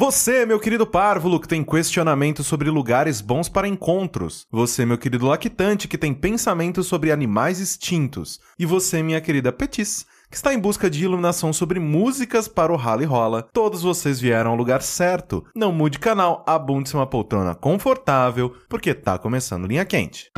Você, meu querido párvulo, que tem questionamentos sobre lugares bons para encontros. Você, meu querido lactante, que tem pensamentos sobre animais extintos. E você, minha querida Petis, que está em busca de iluminação sobre músicas para o rally rola. Todos vocês vieram ao lugar certo. Não mude canal, abunde-se uma poltrona confortável, porque tá começando linha quente.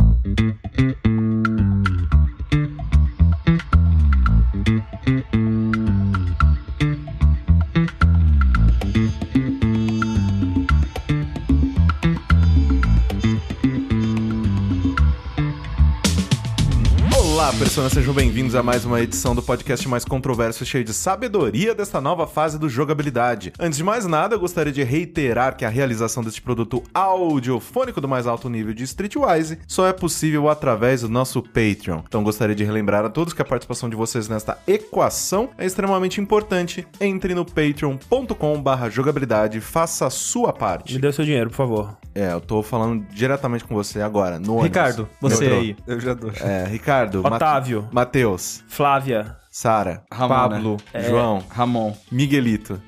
Olá, personas, sejam bem-vindos a mais uma edição do podcast mais controverso cheio de sabedoria desta nova fase do jogabilidade. Antes de mais nada, eu gostaria de reiterar que a realização deste produto audiofônico do mais alto nível de Streetwise só é possível através do nosso Patreon. Então gostaria de relembrar a todos que a participação de vocês nesta equação é extremamente importante. Entre no patreon.com/jogabilidade faça a sua parte. Me dê o seu dinheiro, por favor. É, eu tô falando diretamente com você agora, no ônibus. Ricardo, você Metrô. aí. Eu já dou. É, Ricardo, Otávio, Matheus, Flávia, Sara, Ramon, Pablo, né? João, Ramon. Miguelito.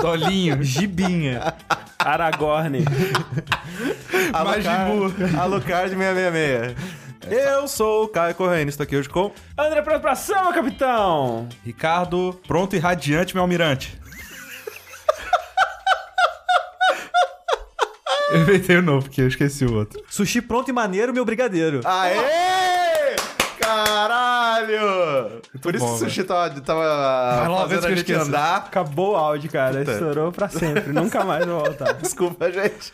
Dolinho. Gibinha. Aragorn. Alucard, Alucard 666. Eu sou o Caio Correia, estou aqui hoje com... André pra, pra cima, capitão! Ricardo, pronto e radiante, meu almirante. Eu inventei o novo, porque eu esqueci o outro. Sushi pronto e maneiro, meu brigadeiro. Aê! Caralho! Por isso bom, que o Sushi tava, tava lá, vê fazendo se a gente andar. Acabou o áudio, cara. Puta. Estourou pra sempre. Nunca mais vai voltar. Desculpa, gente.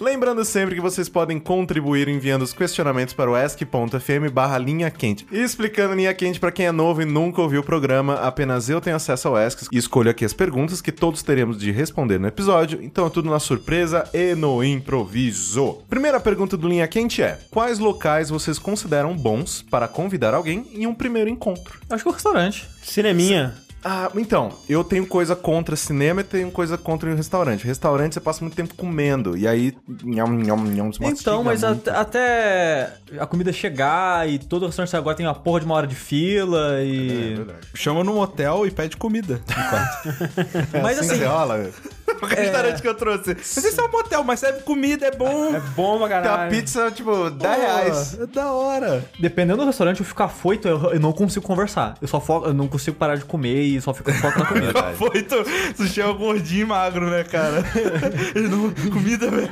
Lembrando sempre que vocês podem contribuir enviando os questionamentos para o ask.fm barra linha quente. E explicando linha quente para quem é novo e nunca ouviu o programa, apenas eu tenho acesso ao ask e escolho aqui as perguntas que todos teremos de responder no episódio, então é tudo na surpresa e no improviso. Primeira pergunta do linha quente é: quais locais vocês consideram bons para convidar alguém em um primeiro encontro? Acho que o restaurante. Cineminha. Ah, então, eu tenho coisa contra cinema e tenho coisa contra um restaurante. Restaurante você passa muito tempo comendo, e aí. Nham, nham, nham, você Então, mas muito. at- até a comida chegar e todo restaurante agora tem uma porra de uma hora de fila É e. Chama num hotel e pede comida mas assim, assim, rola. o restaurante que eu trouxe. Mas esse é um motel, mas serve comida, é bom. É bom pra Tem a caralho. pizza, tipo, 10 reais. É da hora. dependendo do restaurante, eu fico afoito, eu, eu não consigo conversar. Eu só foco, eu não consigo parar de comer e só fico foco na comida. Foi, tu, sushi é um gordinho e magro, né, cara? Ele não, comida, velho.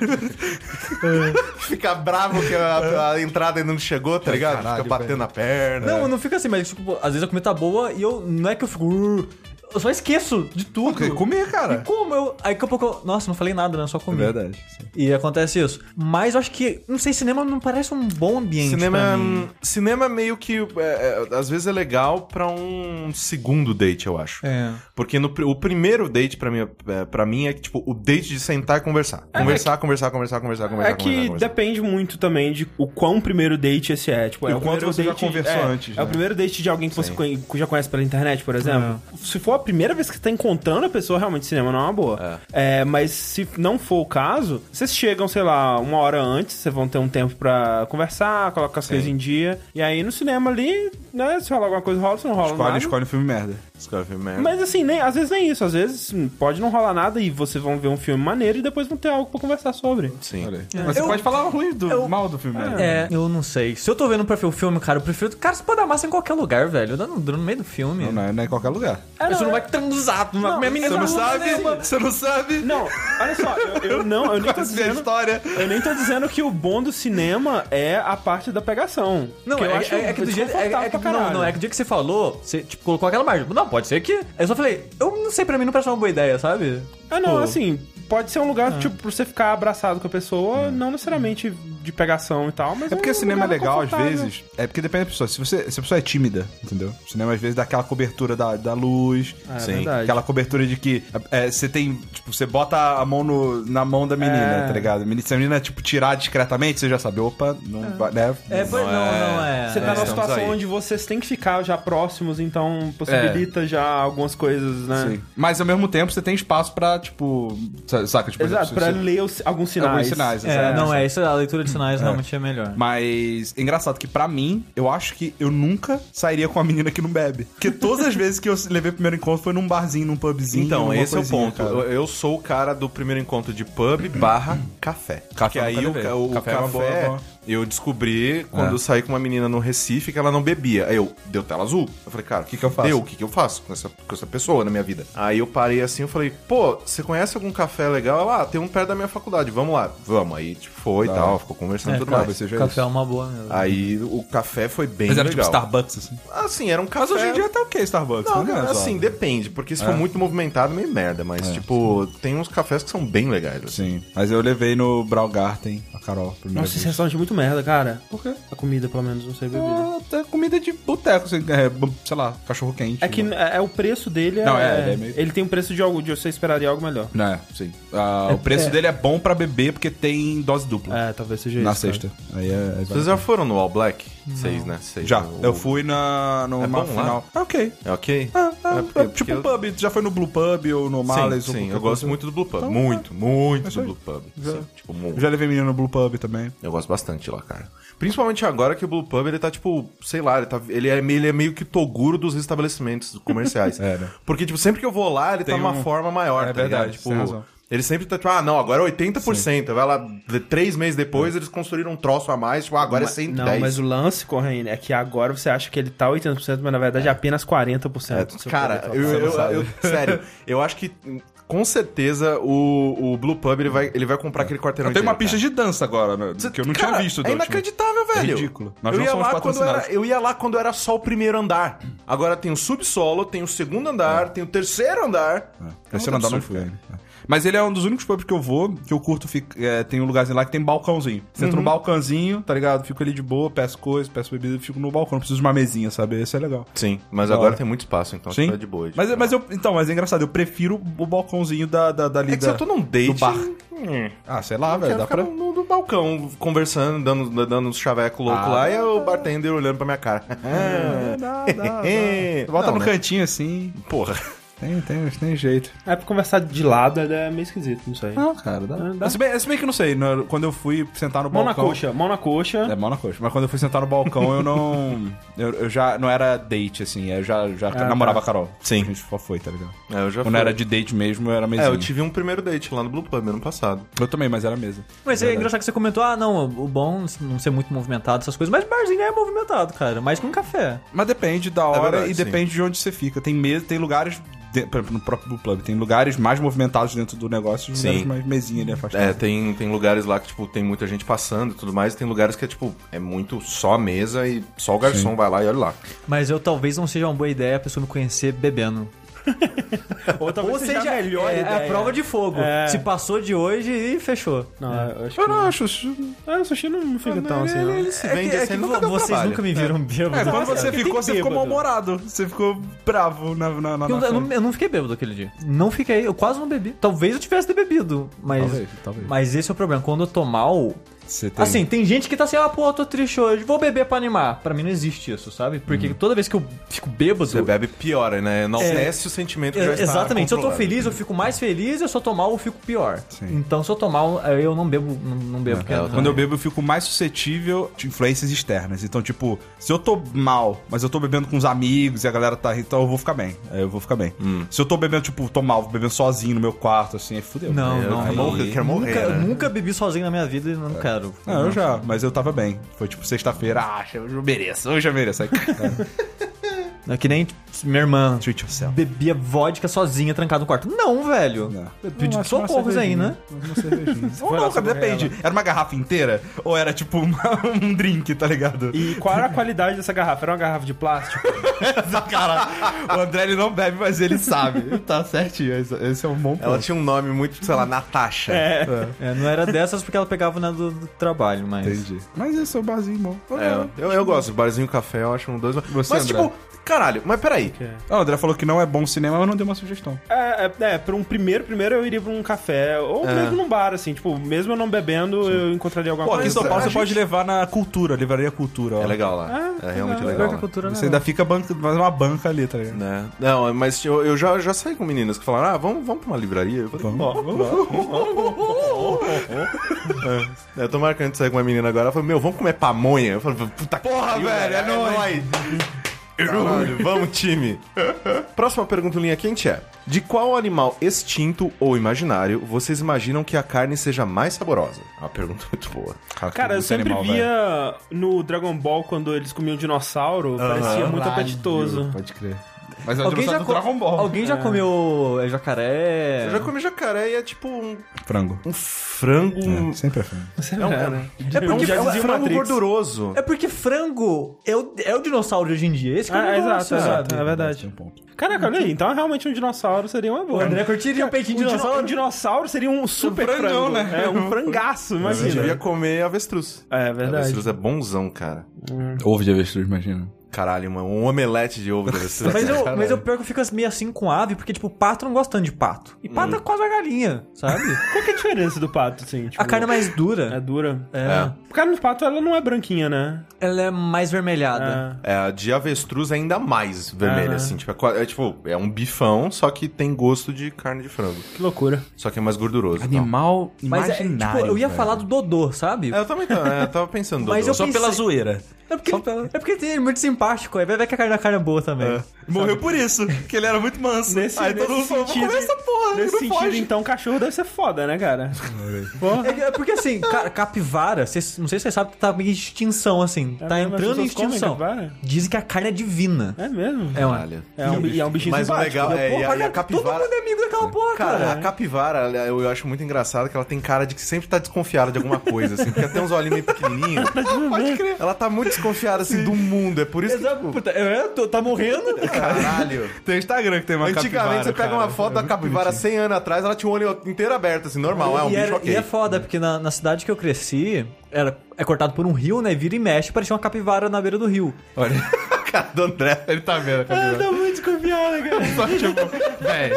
Fica bravo que a, a entrada ainda não chegou, tá ligado? caralho, Fica batendo velho. na perna. Não, eu não fico assim, mas tipo, às vezes a comida tá boa e eu. Não é que eu fico. "Uh", Eu só esqueço de tudo. Porque comer, cara. Como eu. Aí daqui a pouco eu. Nossa, não falei nada, né? Só comi. verdade. sim. E acontece isso. Mas eu acho que. Não sei, cinema não parece um bom ambiente. Cinema, pra mim. cinema meio que é, é, às vezes é legal pra um segundo date, eu acho. É. Porque no, o primeiro date pra mim, é, pra mim é que, tipo, o date de sentar e conversar. Conversar, conversar, conversar, conversar, conversar, É conversar, que conversar. depende muito também de o quão primeiro date esse é. Tipo, E é o o quanto primeiro você já date- conversou é, antes, É o né? primeiro date de alguém que você conhe- que já conhece pela internet, por exemplo. Se for a primeira vez que você tá encontrando a pessoa, realmente cinema não é uma boa. É, mas se não for o caso, vocês chegam, sei lá, uma hora antes, vocês vão ter um tempo pra conversar, colocar as coisas em dia. E aí no cinema ali, né, se rola alguma coisa, rola, se não rola Escolhe, nada. escolhe um filme merda. Escolhe filme merda. Mas assim, nem, às vezes nem isso. Às vezes pode não rolar nada e vocês vão ver um filme maneiro e depois vão ter algo pra conversar sobre. Sim. Aí. Mas você Eu- pode falar ruim do eu- mal do filme merda. É, eu não sei. Se eu tô vendo o filme, cara, eu prefiro. Cara, você pode dar massa em qualquer lugar, velho. Dá no, no meio do filme. Não, não, é- não é em qualquer lugar. Mas você não vai transar, não vai comer a menina. Você não sabe? Você não sabe? Não, olha só, eu, eu não, eu nem tô é dizendo. história? Eu nem tô dizendo que o bom do cinema é a parte da pegação. Não, é, eu acho é- é que do jeito. É, é que, pra não, não, é que o dia que você falou, você tipo, colocou aquela margem. Não, pode ser que. Aí eu só falei, eu não sei, pra mim não parece uma boa ideia, sabe? Ah, não, Pô. assim, pode ser um lugar, tipo, pra você ficar abraçado com a pessoa, não necessariamente de pegação e tal, mas É porque um cinema é legal, às vezes. É porque depende da pessoa. Se, você, se a pessoa é tímida, entendeu? O cinema, às vezes, dá aquela cobertura da, da luz. Ah, é Sim. verdade. Aquela cobertura de que é, você tem. Tipo, você bota a mão no- na mão da menina, É. tá ligado? Se a menina, tipo, tirar discretamente, você já sabe, opa, não vai. Né? É, pois não, não é. Você tá É, numa situação aí. onde vocês têm que ficar já próximos, então possibilita já algumas coisas, né? Sim. Mas ao mesmo tempo você tem espaço pra, tipo. Sa- Saca? Tipo, Exato, pra ler os- alguns sinais. Alguns sinais, É, não, é, isso, a leitura de sinais realmente é melhor. Mas é engraçado que pra mim, eu acho que eu nunca sairia com uma menina que não bebe. Porque todas as vezes que eu levei o primeiro encontro foi num barzinho, num pubzinho. Então, esse é o ponto. Eu, eu sou o cara do primeiro encontro de pub barra café. Café Porque aí o, o Café café, é uma boa- boa. Eu descobri quando É. eu saí com uma menina no Recife que ela não bebia. Aí eu, deu tela azul. Eu falei, cara, o que que eu faço? Deu, o que, que eu faço com essa, com essa pessoa na minha vida? Aí eu parei assim, eu falei, pô, você conhece algum café legal? Ela, ah, tem um perto da minha faculdade, vamos lá. Vamos. Aí, tipo, foi e Tá. tal, ficou conversando É, tudo cara, mais. seja Café é uma boa mesmo. Aí o café foi bem Mas era legal. tipo Starbucks, assim. Assim, era um café... Mas hoje em dia tá ok Starbucks, Não, né? cara, Zoado. assim, depende, porque se for É. muito movimentado, meio merda, mas, tipo, tem uns cafés que são bem legais. assim. Sim, mas eu levei no Braugarten, a Carol, Nossa, esse restaurante é muito merda, cara. Por quê? A comida, pelo menos, não sei bebida. Ah, é comida de boteco, assim, é, sei lá, cachorro quente. É que é, é o preço dele é, Não, é, ele é meio- ele tem um preço de algo de você esperaria algo melhor. É, sim. Ah, o preço é. dele é bom pra beber porque tem dose dupla. É, talvez seja na isso. cara. sexta. Aí é. é Vocês já foram no All Black? Seis, né? Seis. Já, no- eu fui na, no É uma bom lá? final. É ok. É ok? Ah, É porque- é porque tipo eu- pub, tu já foi no Blue Pub ou no Males? Sim, sim, eu gosto coisa? muito do Blue Pub. Então, muito, muito isso do. Blue Pub. Já. Sim, tipo, muito. Eu já levei menino no Blue Pub também. Eu gosto bastante lá, cara. Principalmente agora que o Blue Pub, ele tá, tipo, sei lá, ele, tá, ele, é, meio- ele é meio que Toguro dos estabelecimentos comerciais. É, né? Porque, tipo, sempre que eu vou lá, ele Tem tá numa um- forma maior, É tá ligado? verdade, Tipo, tem razão. Ele sempre tá, tipo, ah, não, agora é 80%. Vai lá, três meses depois, eles construíram um troço a mais, tipo, ah, agora é 110. Não, mas o lance, Corraine, é que agora você acha que ele tá 80%, mas na verdade é apenas 40%. do seu Cara, eu, eu- eu- sério, eu acho que com certeza o, o Blue Pub ele vai, ele vai comprar aquele quarteirão Eu tenho uma pista de dança agora, né, que eu não Cara, tinha visto. É última. inacreditável, velho. É ridículo. Nós eu, não ia somos lá quando era, eu ia lá quando era só o primeiro andar. Agora tem o subsolo, tem o segundo andar, tem o terceiro andar. É. Esse É um andar não ainda. Mas ele é um dos únicos pubs que eu vou, que eu curto, fica- é, tem um lugarzinho lá que tem balcãozinho. Você Uhum. entra no balcãozinho, tá ligado? Fico ali de boa, peço coisas, peço bebida, fico no balcão. Não preciso de uma mesinha, sabe? Esse é legal. Sim, mas Da agora hora. tem muito espaço, então Sim. tá de boa. de Mas, boa. mas eu, então, mas é engraçado, eu prefiro o balcãozinho da, da, dali É que se da- eu tô num date... do bar. hum, Ah, sei lá, velho, dá ficar pra... no, no- balcão, conversando, dando, dando uns chaveco louco Ah, lá, e o bartender olhando pra minha cara. Dá, dá, dá. Bota Não, no né? cantinho assim. Porra. Tem, tem, tem jeito. É pra conversar de lado é meio esquisito, não sei. Não, cara, dá. Ah, dá. Se, bem, se bem que não sei, no- quando eu fui sentar no Mão na balcão... coxa, mão na coxa. É, mão na coxa. Mas quando eu fui sentar no balcão, eu não. Eu, eu já. Não era date, assim. Eu já, já Ah, namorava tá. a Carol. Sim. A gente só foi, tá ligado? É, eu já Quando fui. era de date mesmo, eu era mesinha. É, eu tive um primeiro date lá no Blue Pub ano passado. Eu também, mas era mesa. Mas é engraçado que você comentou, ah, não, o bom não ser muito movimentado, essas coisas, mas barzinho é movimentado, cara, mais que um café. Mas depende da hora verdade, e sim. depende de onde você fica. Tem mesa, tem lugares. De- por exemplo, no próprio Blue Club, tem lugares mais movimentados dentro do negócio e Sim. lugares mais mesinha ali afastados. É, tem, tem lugares lá que, tipo, tem muita gente passando e tudo mais, e tem lugares que é, tipo, é muito só a mesa e só o garçom vai lá e olha lá. Mas eu talvez não seja uma boa ideia a pessoa me conhecer bebendo. Ou talvez Ou seja, a melhor é, é ideia. a prova de fogo. É. Se passou de hoje e fechou. Não, eu acho que... Eu não acho. Ah, o sushi não fica tão assim, não. Ele se É vende que, é assim, que nunca vocês trabalho. nunca me viram bêbado. É, quando você é porque ficou, você ficou mal-humorado. Você ficou bravo na, na, na, Eu, na eu não, eu não fiquei bêbado aquele dia. Não fiquei, eu quase não bebi. Talvez eu tivesse bebido, mas. Talvez, talvez. Mas esse é o problema. Quando eu tô mal. Você tem... Assim, tem gente que tá assim, ah, pô, eu tô triste hoje, vou beber pra animar. Pra mim não existe isso, sabe? Porque toda vez que eu fico bêbado. Você bebe piora, né? Enaltece o sentimento que É, já está exatamente. Se eu tô feliz, eu fico mais feliz, se eu só tô mal, eu fico pior. Sim. Então, se eu tô mal, eu não bebo, não, não bebo. porque- É, eu Quando eu bebo, eu fico mais suscetível de influências externas. Então, tipo, se eu tô mal, mas eu tô bebendo com os amigos e a galera tá rindo, então eu vou ficar bem. Aí Eu vou ficar bem. Se eu tô bebendo, tipo, tô mal, bebendo sozinho no meu quarto, assim, aí fudeu. Não, Eu não, quero não. morrer, eu quero morrer, nunca, né? nunca bebi sozinho na minha vida e não quero. Não, eu já, mas eu tava bem. Foi tipo sexta-feira, ah, eu mereço, hoje eu mereço. Aí, É que nem tipo, minha irmã treat yourself. bebia vodka sozinha trancada no quarto. Não, velho. Não. Eu pedi socorros aí, né? Ou não, cara, depende. Era uma garrafa inteira? Ou era tipo uma- um drink, tá ligado? E qual era a qualidade dessa garrafa? Era uma garrafa de plástico? cara, o André ele não bebe, mas ele sabe. tá certinho, esse, esse é um bom ponto. Ela tinha um nome muito, sei lá, Natasha. É. É, não era dessas porque ela pegava na do, do trabalho, mas. Entendi. Mas esse é o barzinho bom. É, eu, eu gosto. Barzinho café, eu acho um dois. Você, Mas, André? tipo, cara, Caralho, mas peraí. Ah, o André falou que não é bom cinema, mas não deu uma sugestão. É, é, é, pra um primeiro, primeiro eu iria pra um café, ou É. mesmo num bar, assim, tipo, mesmo eu não bebendo, eu encontraria alguma Pô, aqui em coisa. São Paulo a você gente- pode levar na cultura, livraria cultura, ó. É legal lá. É, realmente legal. Legal que cultura Você não. ainda fica banca, faz uma banca ali, tá ligado? Né? Não, mas eu, eu já, já saí com meninas que falaram, ah, vamos, vamos pra uma livraria. Eu falei, ó, É, eu tô marcando de sair com uma menina agora. Ela falou, meu, vamos comer pamonha. Eu falei, puta Porra, velho, é nóis. Caralho, vamos, time. Próxima pergunta linha quente é: De qual animal extinto ou imaginário vocês imaginam que a carne seja mais saborosa? É uma pergunta muito boa. Cara, eu sempre via no Dragon Ball, quando eles comiam dinossauro, parecia muito apetitoso. Pode crer. Mas é o Alguém já, do Dragon Ball. alguém já comeu é, jacaré? Eu já comi jacaré e é tipo um, Frango. um frango. É, sempre é frango. É, um, É porque já É um dizia o frango Matrix. gorduroso. É porque frango é o, é o dinossauro de hoje em dia. Esse que é o negócio, exato, é verdade. Tem um ponto. Caraca, olha aí, então realmente um dinossauro seria uma O boa. André curtiria um peitinho de Um dino- dinossauro? Um dinossauro seria um super frangão, frango. né? É, um frangaço, Eu imagina. devia comer avestruz. É verdade. Avestruz é bonzão, cara. Ovo de avestruz, imagina. Caralho, mano, um omelete de ovo. Mas eu, mas eu pior que eu fico meio assim com ave, porque, tipo, pato não gosta tanto de pato. E pato é quase a galinha, sabe? Qual que é a diferença do pato, assim? Tipo, a carne é mais dura. é dura. É. A carne de pato, ela não é branquinha, né? Ela é mais vermelhada. É. É, a de avestruz é ainda mais vermelha, Ah. assim. Tipo é, é tipo, é um bifão, só que tem gosto de carne de frango. Que loucura. Só que é mais gorduroso. e Animal Mas, é, imaginário. tipo, eu ia velho. falar do Dodô, sabe? tal. É, eu também tava, é, eu tava pensando. Mas Dodô. eu Só pensei- pela zoeira. É porque, Só pela- é porque ele é muito simpático, aí vai ver que a carne da carne é boa também. Morreu por isso, que ele era muito manso. Nesse, Aí todo nesse mundo falou, sentido, essa porra, nesse sentido, foge. então, cachorro deve ser foda, né, cara? Porra. É, que- é porque assim, ca- capivara, cês- não sei se você sabe que tá meio em extinção, assim. É tá mesmo? Entrando em extinção. Dizem que a carne é divina. É mesmo? É uma. É um, e é um bichinho Mas o legal é, e a, e a Olha, capivara... Todo mundo é amigo daquela porra, Cara, cara. a capivara, ela- eu acho muito engraçado que ela tem cara de que sempre tá desconfiada de alguma coisa, assim. Porque ela tem uns olhinhos meio pequenininhos. Pode crer. Ela tá muito desconfiada, assim, do mundo. É por isso que, Exato, tipo, puta, é, tô- tá morrendo? caralho. Tem Instagram que tem uma Antigamente capivara, você pega cara. uma foto É da capivara bonitinho. 100 anos atrás, ela tinha o olho inteiro aberto, assim, normal. É um bicho era- ok. e é foda, porque na, na cidade que eu cresci, era, é cortado por um rio, né? Vira e mexe, parecia uma capivara na beira do rio. Olha, cara do André. ele tá vendo a capivara. Tá muito desconfiada, cara. Só tipo, véi.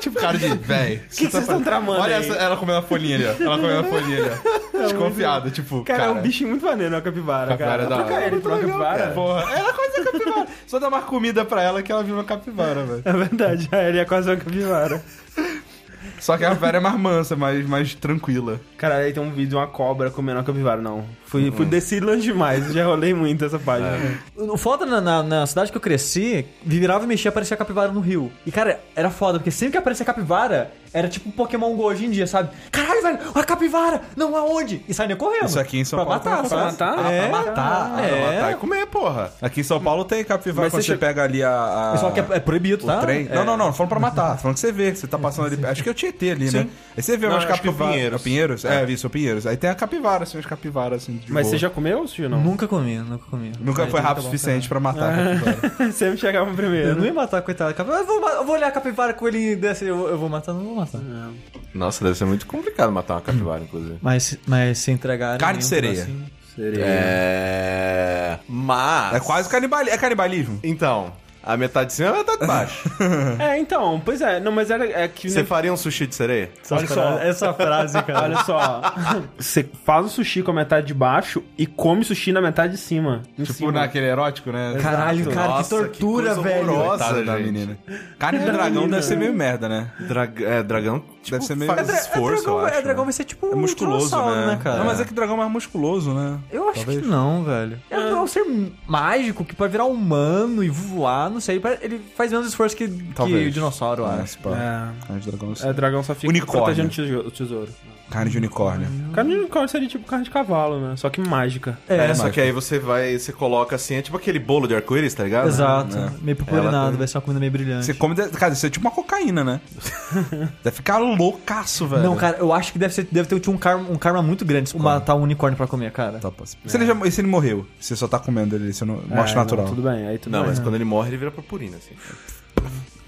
Tipo, cara de véi. O que vocês estão tramando Olha aí? essa, ela comendo a folhinha ali, ó. Ela comendo a folhinha ali, ó. Desconfiada, tipo, Cara, cara. é um bichinho muito maneiro, uma capivara, Capivara cara. é da hora. ele por uma capivara. Porra, ela quase a capivara. Só dá mais comida pra ela que ela viu uma capivara, velho. É verdade, a ele é quase uma capivara. Só que a capivara é mais mansa, mais, mais tranquila. Cara, aí tem um vídeo de uma cobra comendo uma capivara, não. Fui, fui desci longe demais, já rolei muito essa página. O foda na, na, na cidade que eu cresci, virava e mexia, aparecia capivara no rio. E, cara, era foda, porque sempre que aparecia capivara, era tipo um Pokémon Go hoje em dia, sabe? Caralho, velho, uma capivara! Não, aonde? E saia correndo. Isso aqui em São pra Paulo matar, tem sabe? matar? É, Ah, pra matar? Ah, É. matar e comer, porra. Aqui em São Paulo tem capivara Mas quando você você pega ali a. a... Só que é, é proibido, O tá? trem. É. Não, não, não, não falando pra matar. Falando que você vê, você tá passando ali. Acho que é o Tietê ali, né? Aí você vê Não, umas acho que é o capivaras. Pinheiros. É Pinheiros? É, é o Pinheiros. Aí tem a capivara, assim, umas capivaras, assim. de Mas boa. você já comeu, Sujo, não? Nunca comi, nunca comi. Nunca Mas foi tá rápido o bom, suficiente pra matar a capivara. Sempre chegava Eu primeiro. não ia matar, coitado. da capivara. Eu vou, eu vou olhar a capivara com ele desse. Eu, eu vou matar, não vou matar. Nossa, deve ser muito complicado matar uma capivara, inclusive. Mas, mas se entregar. Carne de sereia. É. Mas. É quase canibali... é canibalismo. Então, a metade de cima e a metade de baixo. É, então, pois é. Não, mas era é que... Você faria um sushi de sereia? Olha só, Essa frase, cara. olha só. Você faz o sushi com a metade de baixo e come sushi na metade de cima. Em Tipo cima. naquele erótico, né? Caralho, Exato. cara, Nossa, que tortura, que coisa velho. horrorosa. Coitada da gente. menina. Carne de dragão menina. deve ser meio merda, né? Drag... É, dragão tipo, Deve ser meio- faz É dra- esforço, dragão, eu acho. é, dragão né? vai ser tipo É um musculoso, dinossauro, né? cara? Não, mas é que dragão é mais musculoso, né? Eu acho Talvez. que não, velho. É um ser mágico que pode virar humano e voar, não sei. Ele faz menos esforço que, que o dinossauro, Ah, acho. É. Carne de dragão. É, dragão só fica Unicórnio. protegendo o o tesouro. Carne de unicórnio. Carne de unicórnio seria tipo carne de cavalo, né? Só que mágica. É, É, só que aí você vai, você coloca assim, é tipo aquele bolo de arco-íris, tá ligado? Exato. É. Meio purpurinado, Ela- vai ser uma comida meio brilhante. Você come. de- Cara, isso é tipo uma cocaína, né? deve ficar loucaço, velho. Não, cara, eu acho que deve, ser, deve ter um karma, um karma muito grande se matar um unicórnio pra comer, cara. Tá, Se, ele já, e se ele morreu? Você só tá comendo ele, você não, morte É, natural. Não, tudo bem, aí tudo Não, bem. mas quando ele morre, ele vira purpurina, assim.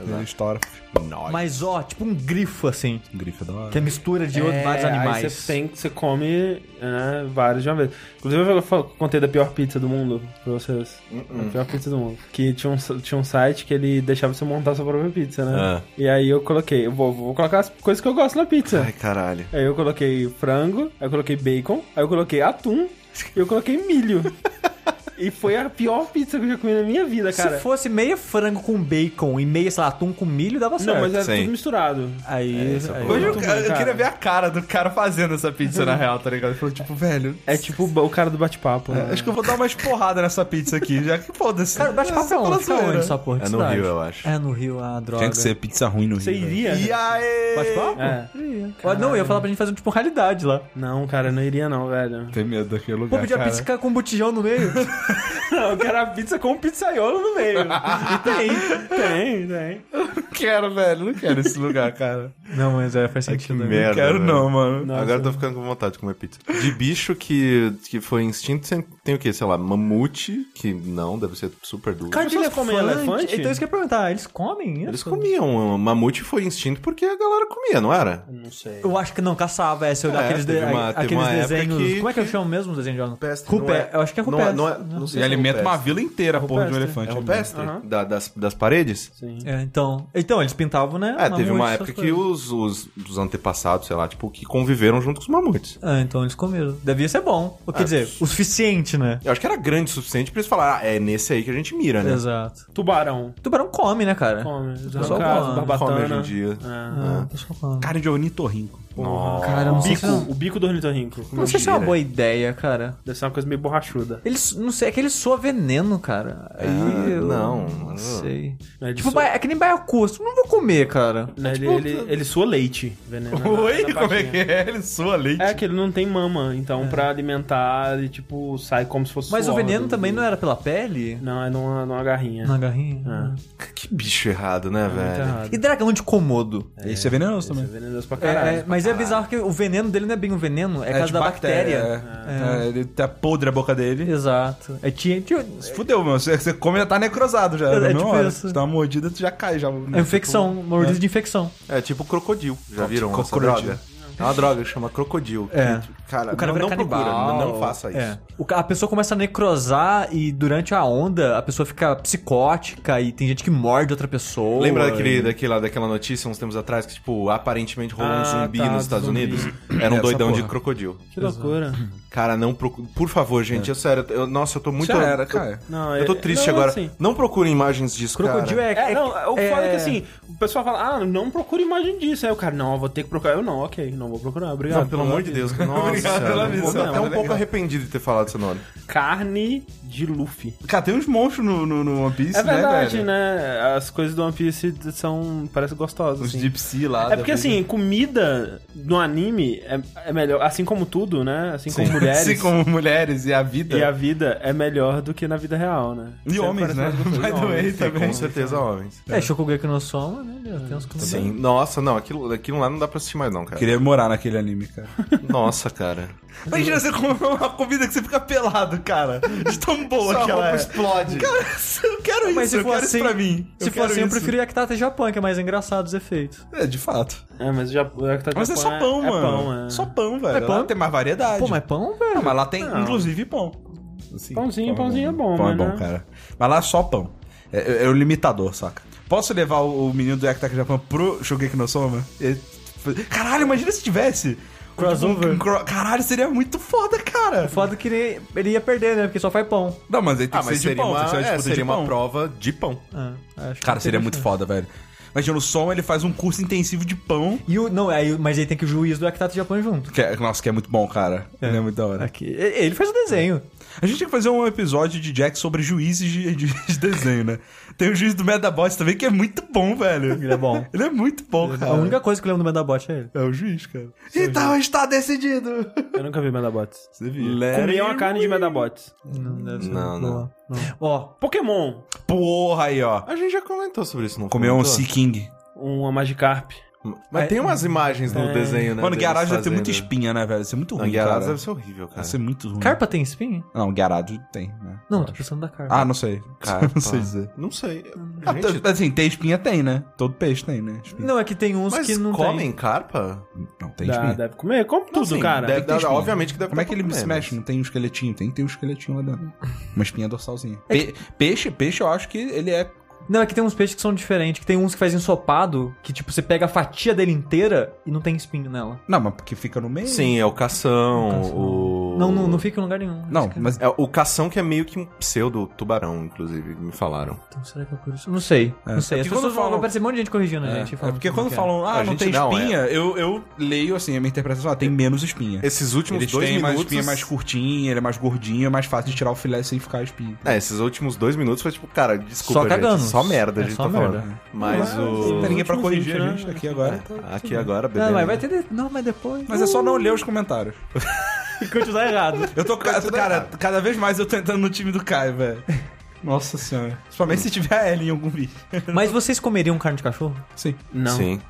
Ele estoura. Nóis. Mas, ó, tipo um grifo, assim. Grife é da hora. Que é mistura de outros, É, vários aí animais. Você tem, você come né, vários de uma vez. Inclusive, eu contei da pior pizza do mundo pra vocês. Uh-uh. A pior pizza do mundo. Que tinha um, tinha um site que ele deixava você montar sua própria pizza, né? Ah. E aí eu coloquei, eu vou, vou colocar as coisas que eu gosto na pizza. Ai, caralho. Aí eu coloquei frango, aí eu coloquei bacon, aí eu coloquei atum e eu coloquei milho. e foi a pior pizza que eu já comi na minha vida, cara. Se fosse meia frango com bacon e meia, sei lá, atum com milho, dava certo. Não, mas era Sim. tudo misturado. Aí, essa aí- porra. Hoje eu, eu cara. queria ver a cara do cara fazendo essa pizza na real, tá ligado? Ele falou, tipo, velho. É tipo o cara do bate-papo. né? Acho que eu vou dar umas porradas nessa pizza aqui, já que foda-se. Cara, bate-papo é onde? Fica onde essa porra? É no cidade? Rio, eu acho. É no Rio, ah, droga. Tinha que ser pizza ruim no Rio. Você velho. iria? E aí? Bate-papo? É. Iria. Não, eu ia falar pra gente fazer um tipo realidade lá. Não, cara, eu não iria não, velho. Tem medo daquele Pô, lugar, pedir a pizza com um botijão no meio. Não, eu quero a pizza com um pizzaiolo no meio. E tem, tem, tem. Não quero, velho. Não quero esse lugar, cara. não, mas é, faz Que sentido. né? merda. Não quero velho. não, mano. Nossa. Agora eu tô ficando com vontade de comer pizza. De bicho que, que foi instinto, tem- tem o quê? Sei lá, mamute, que não, deve ser super duro. Cara comem elefante? Então isso que eu ia perguntar, eles comem isso? Eles comiam. Mamute foi instinto porque a galera comia, não era? Não sei. Eu acho que não caçava, é, se olhar É, aqueles, de- teve uma- teve aqueles desenhos. que- Como é que eu chamo mesmo os desenhos de Rupestre, Rupé, não é- eu acho que é não rupestre. Não é, não sei E se é alimenta uma vila inteira, porra de um elefante. É rupestre? Da- das, das paredes? Sim. É, então, então, eles pintavam, né? É, teve uma época que os, os, os antepassados, sei lá, tipo, que conviveram junto com os mamutes. Ah, então eles comeram. Devia ser bom. Ou, Quer Ah, dizer, o suficiente, né? Eu acho que era grande o suficiente pra eles falarem, ah, é nesse aí que a gente mira, né? Exato. Tubarão. Tubarão come, né, cara? Come. Pessoal arrancados, come. barbatana. Come hoje em dia. É. Pessoal come. Carne de ornitorrinco. Nossa. Cara, não sei Bico, se é- o bico do ornitorrinco. Não sei se é uma boa ideia, cara. Deve ser uma coisa meio borrachuda. Eles, não sei, é que ele soa veneno, cara. Aí Ah, eu não. não sei. Ele Tipo, ba- é que nem baiacu, eu não vou comer, cara. né, ele, ele, ele sua leite, veneno. na- Oi? na Como é que é? Ele sua leite. É que ele não tem mama, então pra alimentar ele, tipo, sai como se fosse Mas o veneno do- também não era pela pele? Não, é numa, numa garrinha. Na garrinha? É. Que bicho errado, né, Muito velho? errado. E dragão de Komodo? Esse é venenoso Esse é também. venenoso pra É, caralho. é, mas é bizarro que o veneno dele não é bem um veneno, é, por causa da bactéria. É. É, ele tá podre a boca dele. Exato. É, tinha, fudeu, meu. Você, você come e já tá necrosado já. É, na é tipo hora. isso. Se dá uma mordida, tu já cai. Já, é infecção, mordida de infecção. É tipo crocodilo. Já viram essa crocodilo. droga? É uma droga que chama crocodilo. É. Cara, O cara não, não canibal. procura, não, não faça isso. É. O a pessoa começa a necrosar e durante a onda a pessoa fica psicótica e tem gente que morde outra pessoa. Lembra daquele, e- daquela, daquela notícia uns tempos atrás que, tipo, aparentemente rolou um Ah, zumbi tá, nos Estados zumbi. Unidos? Era um Essa doidão de porra. crocodilo. Que loucura. Cara, não procure. Por favor, gente, é sério. Eu, nossa, eu tô muito. Já era, eu- cara. Não, Eu tô é- triste não, agora. assim, Não procurem imagens disso, Crocodilo cara. é, É, não, o é- foda é que assim, o pessoal fala, ah, não procura imagem disso. Aí o cara, não, eu vou ter que procurar. Eu não, ok, não vou procurar, obrigado. Não, pelo amor de Deus. Nossa, Obrigado pela eu visão, tô até um pouco arrependido de ter falado esse nome. Carne de Luffy. Cara, tem uns monstros no, no, no One Piece, É né, verdade, velho? né? As coisas do One Piece são, parecem gostosas, Os assim. Deep Sea lá. É porque, assim, comida no anime é, é melhor, assim como tudo, né? Assim como mulheres. Assim como mulheres e a vida. E a vida é melhor do que na vida real, né? E Sempre homens, parece né? way, homens. também. Com certeza, homens. É, Shokugeki no Soma, né? Tem uns comidas. Sim. Nossa, não, aquilo, aquilo lá não dá pra assistir mais, não, cara. Queria morar naquele anime, cara. Nossa, cara. Imagina você comer uma comida que você fica pelado, cara. De tão boa que ela é. explode. Cara, eu quero isso, Mas se eu for quero assim, isso pra mim. se for assim, eu isso. prefiro Yaktata Japan, que é mais engraçado os efeitos. É, de fato. É, mas já, já que tá Mas é só pão, é mano. pão, é. Só pão, velho. É pão? Lá tem mais variedade. Pô, mas pão, velho. Não, mas lá tem, Não. inclusive, pão. Assim, Pãozinho, pão pãozinho é bom, Pão é mas bom, né? cara. Mas lá é só pão. É, é- é o limitador, saca? Posso levar o, o menino do Yaktaka Japan pro Shogeki no Soma? Ele- Caralho, imagina se tivesse. Crossover. Um- um cro- Caralho, seria muito foda, cara. Foda que ele, ele ia perder, né? Porque só faz pão. Não, mas aí tem Ah, que mas ser de seria pão. uma, tem que ser uma é, disputa seria de uma pão. prova de pão. Ah, acho que Cara, não seria muito chance. foda, velho. Imagina, o som ele faz um curso intensivo de pão. E o, não, aí, mas aí tem que o juiz do Yaktata Japan junto. Que é- nossa, que é muito bom, cara. Ele é muito da hora. Aqui. E- Ele faz o desenho. A gente tinha que fazer um episódio de Jack sobre juízes de, de- de desenho, né? Tem o juiz do Medabots também, que é muito bom, velho. Ele é bom. Ele é muito bom, cara. A única coisa que eu lembro do Medabot é ele. É o juiz, cara. então está decidido. Eu nunca vi Medabots. Você viu? Comi uma carne de Medabots. Não deve ser. Não, não. Ó, Pokémon. Porra aí, ó. A gente já comentou sobre isso, não Comeu um? Sea King. Uma Magikarp. Mas É, tem umas imagens no desenho, né? Mano, deles Gyarados deve ter muita espinha, né, velho? Deve ser muito Não, ruim, Gyarados cara. deve ser horrível, cara. Deve ser muito ruim. Carpa tem espinho? Não, Gyarados tem, né? Não, Eu tô acho. pensando da carpa. Ah, não sei. Carpa. não sei dizer. Não sei. Ah, Gente, assim, tem espinha, tem, né? Todo peixe tem, né? Espinha. Não, é que tem uns mas que não comem tem. carpa? Não, tem Dá, espinha. deve comer, come tudo, Assim, cara. deve- ter espinha. obviamente que deve Como é que ele se mexe? Não tem um esqueletinho? Tem que ter um esqueletinho lá dentro. Uma espinha dorsalzinha. É Pe- Peixe, peixe, eu acho que ele é. Não, é que tem uns peixes que são diferentes. Que tem uns que faz ensopado, que tipo, você pega a fatia dele inteira e não tem espinho nela. Não, mas porque fica no meio. Sim, é o cação, o... Não, não, não fica em lugar nenhum. Não, que- mas. É o cação que é meio que um pseudo tubarão, inclusive, me falaram. Então, será que é por isso? Não sei. É. Não sei. É As porque pessoas quando vão falam- aparecer um monte de gente corrigindo a gente. É falando porque como quando que é. falam, ah, A não gente tem não, espinha, eu, eu leio assim, a minha interpretação, ah, tem menos espinha. Esses últimos Eles dois têm uma minutos... espinha mais curtinha, ele é mais gordinho, é mais fácil de tirar o filé sem ficar a espinha. É, esses últimos dois minutos foi tipo, cara, desculpa, Só cagando. só merda a É gente só tá merda. falando. Mas Não o... tem ninguém pra últimos corrigir 20, a né? gente aqui agora. Aqui agora, bebendo. Não, mas vai ter. de- Não, mas depois. Mas é só não ler os comentários. E continuar errado. Eu tô, ca- cara, cada vez mais eu tô entrando no time do Caio, velho. Nossa senhora. Principalmente se tiver a Ellie em algum vídeo. Mas vocês comeriam carne de cachorro? Sim. Não. Sim.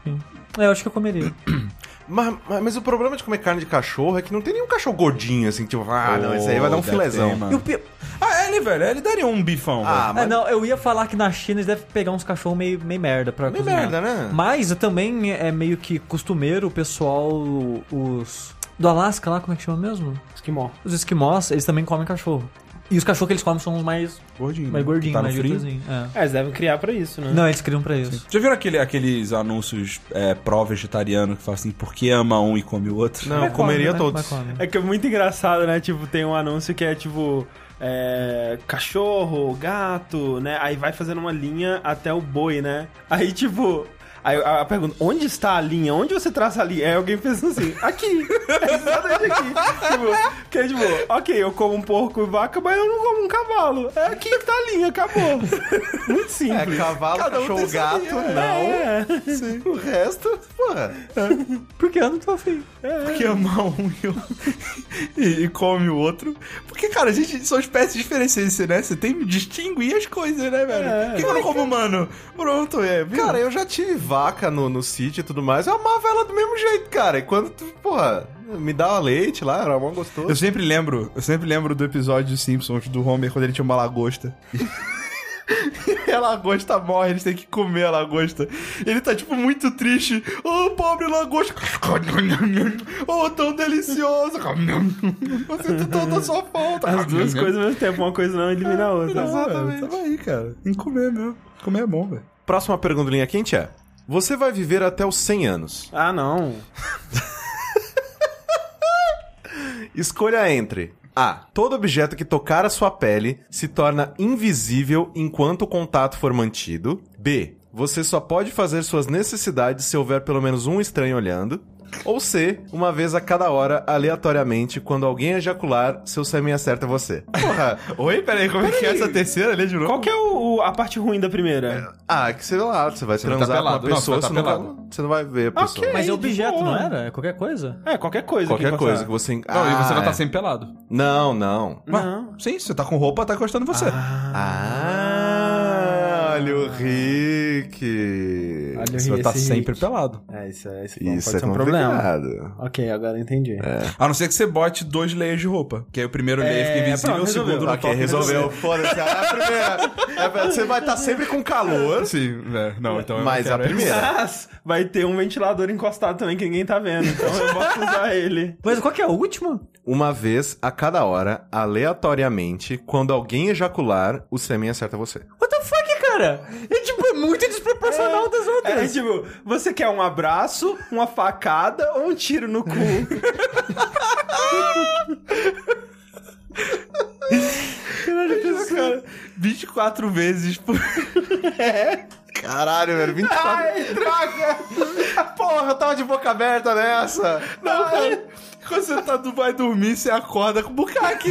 É, eu acho que eu comeria. Mas, mas, mas o problema de comer carne de cachorro é que não tem nenhum cachorro gordinho, assim, tipo, ah, não, esse aí vai dar um filezão. ter, mano. E o pi- A Ellie, velho, a Ellie daria um bifão, Ah, É, mas não, eu ia falar que na China eles devem pegar uns cachorros meio, meio merda pra meio cozinhar. merda, né? Mas também é meio que costumeiro o pessoal, os... Do Alasca lá, como é que chama mesmo? Esquimó. Os esquimós, eles também comem cachorro. E os cachorros que eles comem são os mais, mais né? gordinhos, Tá mais frio. gostosinhos. É. É, eles devem criar pra isso, né? Não, eles criam pra isso. Já viram aquele, aqueles anúncios é, pró-vegetariano que falam assim, por que ama um e come o outro? Não, eu Mas come, comeria né? todos. Come. É que é muito engraçado, né? Tipo, tem um anúncio que é tipo. é, cachorro, gato, né? Aí vai fazendo uma linha até o boi, né? Aí, tipo. Aí a, a pergunta, onde está a linha? Onde você traça a linha? Aí alguém pensa assim, aqui. É exatamente aqui. tipo, que é tipo, ok, eu como um porco e vaca, mas eu não como um cavalo. É aqui que tá a linha, acabou. Muito É, simples. cavalo, Cada um cachorro, sua gato, linha, não. É. Sim. O resto, porra. Porque eu não tô afim. Porque ama um e, e- e come o outro. Porque, cara, a gente são espécies diferentes, né? Você tem que distinguir as coisas, né, velho? É. Por que, que eu não como humano? Pronto, é. Viu? Cara, eu já tive vaca no, no sítio e tudo mais, eu amava ela do mesmo jeito, cara. E quando, tu, porra, me dava leite lá, era mó gostoso. Eu sempre lembro, eu sempre lembro do episódio dos Simpsons do Homer quando ele tinha uma lagosta. E a lagosta morre, eles têm que comer a lagosta. Ele tá, tipo, muito triste. Oh, pobre lagosta. Oh, tão deliciosa. Eu sinto toda a sua falta. As duas coisas ao mesmo tempo, uma coisa não elimina a outra. Exatamente. Tava aí, cara. Em comer mesmo. Comer é bom, velho. Próxima pergunta linha quente é: Você vai viver até os 100 anos. Ah, não. Escolha entre A. Todo objeto que tocar a sua pele se torna invisível enquanto o contato for mantido. B. Você só pode fazer suas necessidades se houver pelo menos um estranho olhando. Ou C. Uma vez a cada hora, aleatoriamente, quando alguém ejacular, seu sêmen acerta você. Porra. Oi, peraí, como é que é essa terceira ali de novo? Qual que é o, o- a parte ruim da primeira? Ah, que sei lá, você vai vai transar tá com uma pelado. Não, pessoa, você você, vai tá não pelado. vai- você não vai ver a pessoa. Ok. Mas é objeto, não era? É qualquer coisa? É, qualquer coisa. Qualquer que coisa que você... Não, e você Ah, não tá é. sempre pelado. Não, não. Não. Sim, você tá com roupa, tá encostando em você. Ah, olha o Rick. Olha o você vai Rick, estar sempre Rick. pelado. É, isso, é, isso Isso pode é ser um problema. complicado. Ok, agora eu entendi. A não ser que você bote dois layers de roupa. Que aí o primeiro layer É, fica invisível, pronto, o segundo resolveu. não Ok, toca em resolveu. você. Foda-se. A primeira. é, Você vai estar sempre com calor. Sim, é, não, então Mas a primeira. Mas vai ter um ventilador encostado também que ninguém tá vendo, então eu posso usar ele. Mas qual que é a última? Uma vez a cada hora, aleatoriamente, quando alguém ejacular, o sêmen acerta você. What the cara? É tipo, é muito desproporcional das É outras. tipo, você quer um abraço, uma facada ou um tiro no cu? Caralho, cara, 24 vezes por... Caralho, velho, 24. Ai, droga! Porra, eu tava de boca aberta nessa. Não, cara. Quando você tá, vai dormir, você acorda com bucaque.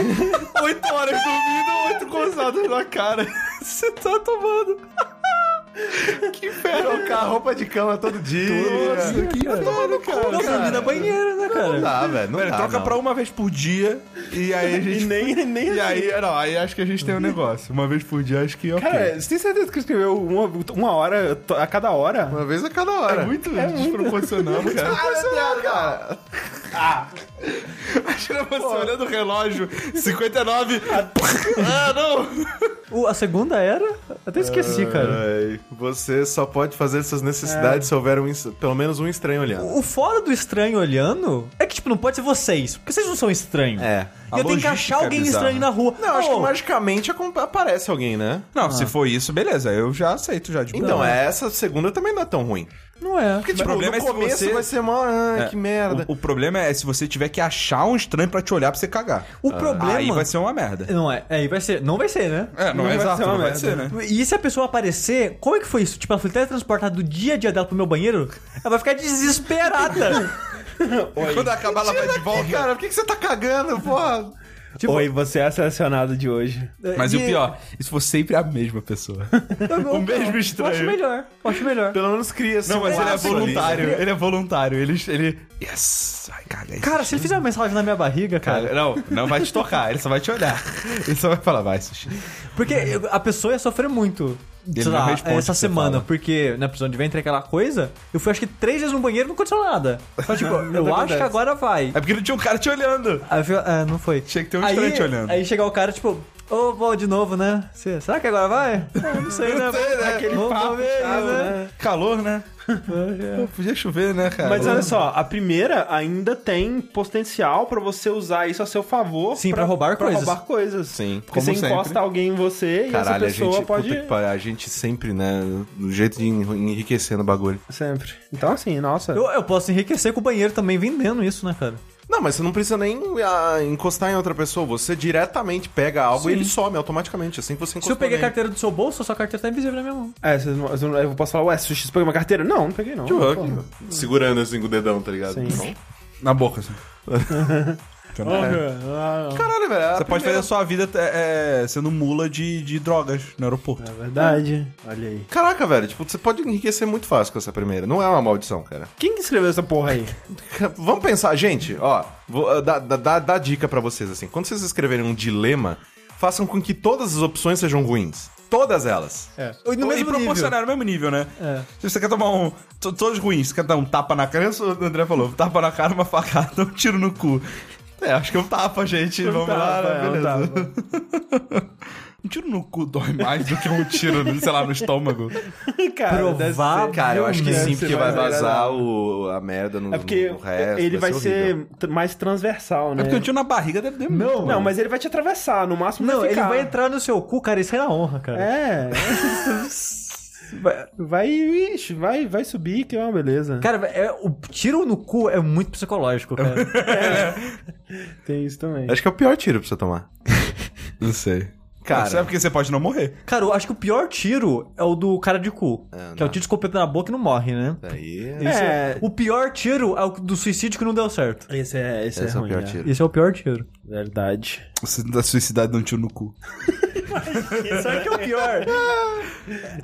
8 horas dormindo, 8 coçadas na cara. Você tá tomando. que inferno. Trocar roupa de cama todo dia. Nossa, que inferno, cara. Não, dormir na banheira, né, cara? Não dá, velho. Não Velho, dá, troca não. pra uma vez por dia e aí a gente. E nem, nem E assim. aí, não, aí acho que a gente tem um negócio. Uma vez por dia, acho que ok. Cara, você tem certeza que escreveu uma, uma hora a cada hora? Uma vez a cada hora. é muito desproporcional, cara. Ah, cara. Imagina você olhando o relógio, 59. ah, não! O- a segunda era? Até esqueci, cara. Ai, você só pode fazer essas necessidades se houver um, pelo menos um estranho olhando. O fora do estranho olhando é que, tipo, não pode ser vocês. Porque vocês não são estranhos. É. E eu tenho que achar alguém estranho na rua. Não, acho que magicamente aparece alguém, né? Não, se for isso, beleza, eu já aceito já de Então, boa. essa segunda também não é tão ruim. Não é. Porque, tipo, problema no é se começo você- vai ser mó... Ai, É, que merda. O, o problema é se você tiver que achar um estranho pra te olhar pra você cagar. O problema... Aí vai ser uma merda. Não é. Aí vai ser. Não vai ser, né? É, não, Não é vai exato, ser uma não vai merda. ser, né? E se a pessoa aparecer, como é que foi isso? Tipo, ela foi teletransportada do dia a dia dela pro meu banheiro, ela vai ficar desesperada. Quando acabar, ela vai de volta. Cara, por que, que você tá cagando, porra? Tipo- Oi, você é a selecionada de hoje. Mas e o pior, se for sempre a mesma pessoa? o mesmo Eu estranho. acho melhor. Eu acho melhor. Pelo menos cria assim, Não, mas ele é laço ali. voluntário. Ele é voluntário. Ele. ele... Yes! Ai, caga isso. Cara, se ele fizer uma mensagem na minha barriga, cara. Cara, não, não vai te tocar, ele só vai te olhar. Ele só vai falar, vai, sushi. Porque eu- a pessoa ia sofrer muito. Ele sei lá, essa semana, fala. porque na prisão de ventre aquela coisa, eu fui acho que três vezes no banheiro e não aconteceu nada. Só tipo, eu acho acontece. que agora vai. É porque não tinha um cara te olhando. Aí eu é, não foi. Tinha que ter um aí, estranho te olhando. Aí chegar o cara, tipo, ô, vou de novo, né? Cê- Será que agora vai? É, não sei, né? sei, né? Aquele Papo chato, né? né? Calor, né? Pô, podia chover, né, cara? Mas olha só, a primeira ainda tem potencial pra você usar isso a seu favor. Sim, pra roubar coisas. roubar coisas. Sim, Porque como você sempre. encosta alguém em você e Caralho, a essa pessoa gente, pode... puta que pariu, a gente sempre, né, no jeito de enriquecer no bagulho. Sempre. Então assim, nossa... Eu, eu posso enriquecer com o banheiro também vendendo isso, né, cara? Não, mas você não precisa nem ah, encostar em outra pessoa. Você diretamente pega algo e ele some automaticamente, assim que você Se encostou eu peguei a nele. carteira do seu bolso, a sua carteira tá invisível na minha mão. É, vocês não- vocês não- eu posso falar, ué, Sushi, você pegou uma carteira? Não, não peguei não. Tipo, Porra. segurando assim com o dedão, tá ligado? Sim. Então, Na boca, assim. Ah, Caralho, velho. é Você pode fazer a sua vida é, é, sendo mula de, de drogas no aeroporto. É verdade. Olha aí. Caraca, velho, tipo, você pode enriquecer muito fácil com essa primeira. Não é uma maldição, cara. Quem que escreveu essa porra aí? Vamos pensar, gente, ó, vou dar- dar dica pra vocês, assim. Quando vocês escreverem um dilema, façam com que todas as opções sejam ruins. Todas elas. É. No e mesmo nível. proporcionar no mesmo nível, né? É. Se você quer tomar um. to- Todos ruins, você quer dar um tapa na cara, o André falou: tapa na cara, uma facada, um tiro no cu. É, acho que é um tapa, gente. Vamos lá, tapa, né? é um beleza. Um tiro no cu dói mais do que um tiro, sei lá, no estômago. Cara, deve Provável. ser- Cara, eu acho que sim, ser porque vai vazar o, a merda no, É porque no resto. ele vai, ser t- mais transversal, né? É porque um tiro na barriga deve ter muito. Não, mas ele vai te atravessar, no máximo Não, vai ele ficar. vai entrar no seu cu, cara, isso é na honra, cara. É. vai, vai, ixi, vai, vai subir, que é uma beleza. Cara, é, o tiro no cu é muito psicológico, cara. Tem isso também. Acho que é o pior tiro pra você tomar. Não sei. Cara. Sabe porque você pode não morrer. cara, eu acho que o pior tiro é o do cara de cu. É, que é o tiro de escopeta na boca e não morre, né? Daí. Esse É. O pior tiro é o do suicídio que não deu certo. Esse é, esse Esse é é o ruim, pior é. tiro. Esse é o pior tiro. Verdade. Você dá suicidade dando um tiro no cu. Sabe que é o pior?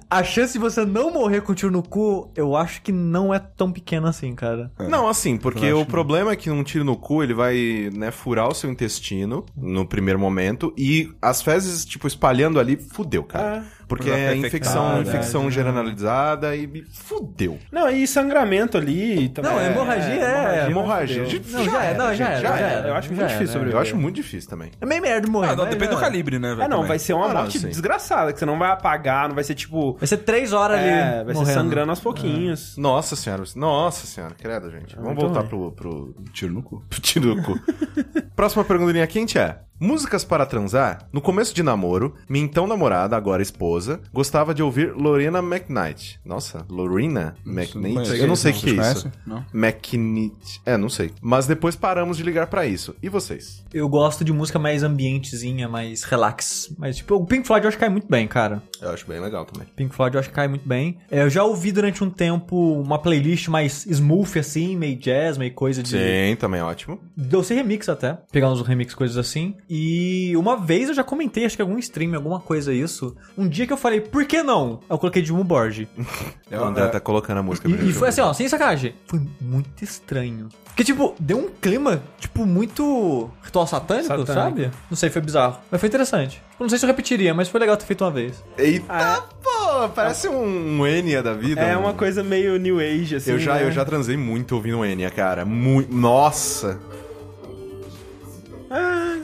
A chance de você não morrer com tiro no cu, eu acho que não é tão pequena assim, cara. Não, assim, porque o problema é que um tiro no cu, ele vai, né, furar o seu intestino no primeiro momento e as fezes, tipo, espalhando ali, fudeu, cara. Porque é infecção, infectado, infecção generalizada e me fudeu. Não, e sangramento ali também. Não, hemorragia é- Hemorragia. fudeu. de- Não, já é, não, já era, já era. Eu acho muito era, difícil né? sobreviver. Eu acho muito difícil também. É meio merda de morrer. Ah, não, depende do é. calibre, né, velho? É, não, também. vai ser uma Ah, morte desgraçada, que você não vai apagar, não vai ser tipo. Vai ser três horas ali. É, vai ser sangrando aos pouquinhos. Nossa senhora, nossa senhora, credo, gente. Vamos muito voltar pro, pro, Tiro no cu. pro tiro no cu. Próxima pergunta linha quente é: Músicas para transar? No começo de namoro, minha então namorada, agora esposa, gostava de ouvir Lorena McKnight. Nossa, Lorena McKnight? Eu não sei o que é isso. Não. McKnight. É, não sei. Mas depois paramos de ligar pra isso. E vocês? Eu gosto de música mais ambientezinha, mais relax. Mas, tipo, o Pink Floyd eu acho que cai muito bem, cara. Eu acho bem legal também. Pink Floyd eu acho que cai muito bem. É, Eu já ouvi durante um tempo uma playlist mais smooth, assim, meio jazz, meio coisa de. Sim, também é ótimo. Deu ser remix até. Pegar uns remix, coisas assim. E uma vez eu já comentei, acho que algum stream, alguma coisa isso. Um dia que eu falei, por que não? Eu coloquei Dilma Borge. O André tá colocando a música. pra E, e foi assim, ó, sem sacanagem. Foi muito estranho. Porque, tipo, deu um clima, tipo, muito ritual satânico, Satânico. sabe? Não sei, foi bizarro. Mas foi interessante. Tipo, não sei se eu repetiria, mas foi legal ter feito uma vez. Eita, pô, parece um, um Enya da vida. É um- uma coisa meio New Age, assim. Eu já, né? eu já transei muito ouvindo Enya, cara. Muito. Nossa!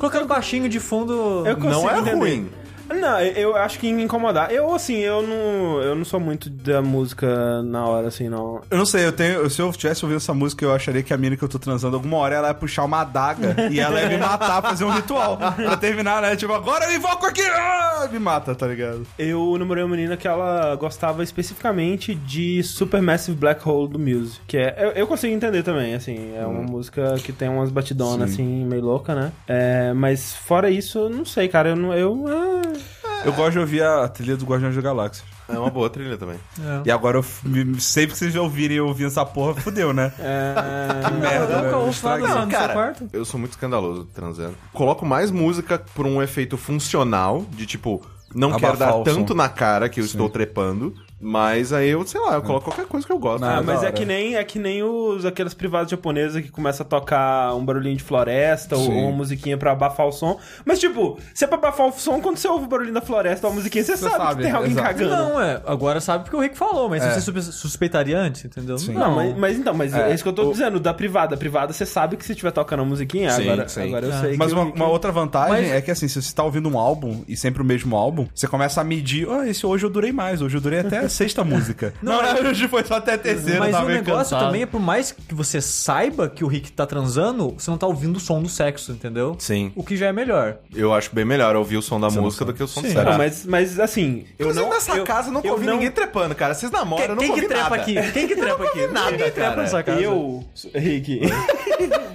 Colocando baixinho de fundo. Eu Não é ruim. Não, eu acho que incomodar. Eu, assim, eu não, eu não sou muito da música na hora, assim, não. Eu não sei, eu tenho. Se eu tivesse ouvido essa música, eu acharia que a mina que eu tô transando, alguma hora ela ia puxar uma adaga e ela ia me matar, fazer um ritual. Pra terminar, né? Tipo, agora eu invoco aqui! Ah! Me mata, tá ligado? Eu namorei uma menina que ela gostava especificamente de Supermassive Black Hole do Muse. Que é. Eu, eu consigo entender também, assim. É uma música que tem umas batidonas, assim, meio louca, né? É, mas fora isso, eu não sei, cara. Eu não. Eu, ah, Eu gosto de ouvir a trilha do Guardiões da Galáxia. É uma boa trilha também. E agora, eu, sempre que vocês ouvirem eu ouvir essa porra, fudeu, né? é, Que merda, eu né? ouço Estraguei. nada, não. cara, quarto? eu sou muito escandaloso transando. Coloco mais música por um efeito funcional, de tipo, não Abafar quero dar tanto som. na cara que eu estou trepando, mas aí eu, sei lá, eu coloco qualquer coisa que eu gosto. Ah, da mas é que nem é que nem os aquelas privadas japonesas que começa a tocar um barulhinho de floresta ou uma musiquinha pra abafar o som. Mas tipo, se é pra abafar o som, quando você ouve o barulhinho da floresta ou a musiquinha, você, Você sabe, sabe, que tem alguém exato. cagando. Não, é. Agora sabe porque o Rick falou, mas É. você suspe- suspeitaria antes, entendeu? Sim. Não, mas, mas então, mas é, É, isso que eu tô o- dizendo, da privada. A privada, você sabe que se tiver tocando a musiquinha, Sim, agora, sim. agora eu É. sei Mas que uma, eu- uma outra vantagem Mas- é que assim, se você tá ouvindo um álbum e sempre o mesmo álbum, você começa a medir, ah, esse hoje eu durei mais, hoje eu durei até sexta música. Não, Não, não, hoje foi só até a terceira, Mas o negócio cansado. também é, por mais que você saiba que o Rick tá transando, você não tá ouvindo o som do sexo, entendeu? Sim. O que já é melhor. Eu acho bem melhor ouvir o som da não música do que o som do Não, sexo. mas, mas assim, eu Inclusive, não. nessa eu, casa eu nunca eu ouvi não- ninguém trepando, cara. Vocês namoram, eu nunca Quem que ouvi trepa nada. aqui? Quem que trepa aqui? nada, Quem trepa cara. nessa casa? Eu, Rick.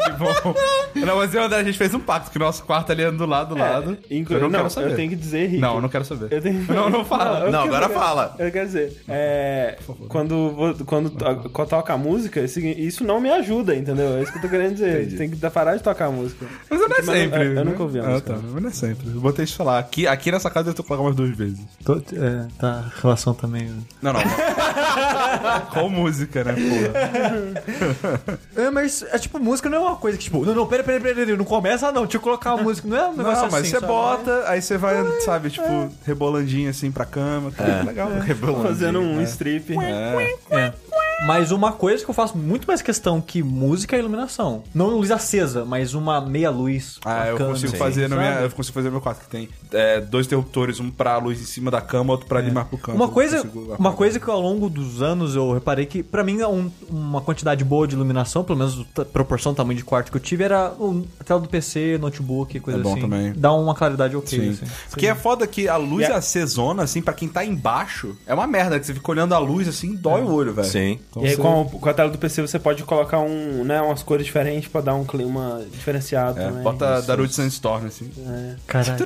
Que bom. Não, mas eu e André, a gente fez um pacto que o nosso quarto ali é do lado do lado. É, inclu- eu não, não, quero saber. eu tenho que dizer, Rick. Não, eu não quero saber. Eu tenho... Não, não fala. Não, agora fala. Eu quero dizer, é, quando, quando, to- quando toca a música, isso não me ajuda, entendeu? É isso que eu tô querendo dizer. Entendi. Tem que parar de tocar a música. Mas não é Mas eu- sempre. eu né? nunca ouvi a ah, música. tá. Mas não é sempre. Eu botei isso falar. Aqui, aqui nessa casa eu tô colocando umas duas vezes. é, tá, a relação também. Não, não. Com música, né, porra? É, mas é tipo, música não é uma coisa que, tipo, não, não, pera, pera, pera, pera, não começa não, deixa eu colocar a música. Não é um negócio Não, mas assim, você bota, aí você vai, sabe, tipo, rebolandinho assim pra cama. Tá legal. Fazendo um strip. É. É. Mas uma coisa que eu faço muito mais questão que música é iluminação. Não luz acesa, mas uma meia luz. Ah, eu consigo assim, fazer no minha, eu consigo fazer no meu quarto que tem é, dois interruptores, um pra luz em cima da cama, outro pra ali mais pro canto. Uma coisa, uma coisa que ao longo dos anos eu reparei que pra mim é um- uma quantidade boa de iluminação, pelo menos a proporção do tamanho de quarto que eu tive era o- a tela do PC, notebook, coisa É bom assim. também. Dá uma claridade ok, Sim. assim. Porque é foda que a luz a- acesona, assim, pra quem tá embaixo, é uma merda, que você fica olhando a luz assim, dói o olho, velho. Sim. Então E aí você- com a, com a tela do PC você pode colocar um, né, umas cores diferentes pra dar um clima diferenciado É, também. bota Darude Sandstorm, assim. Caralho.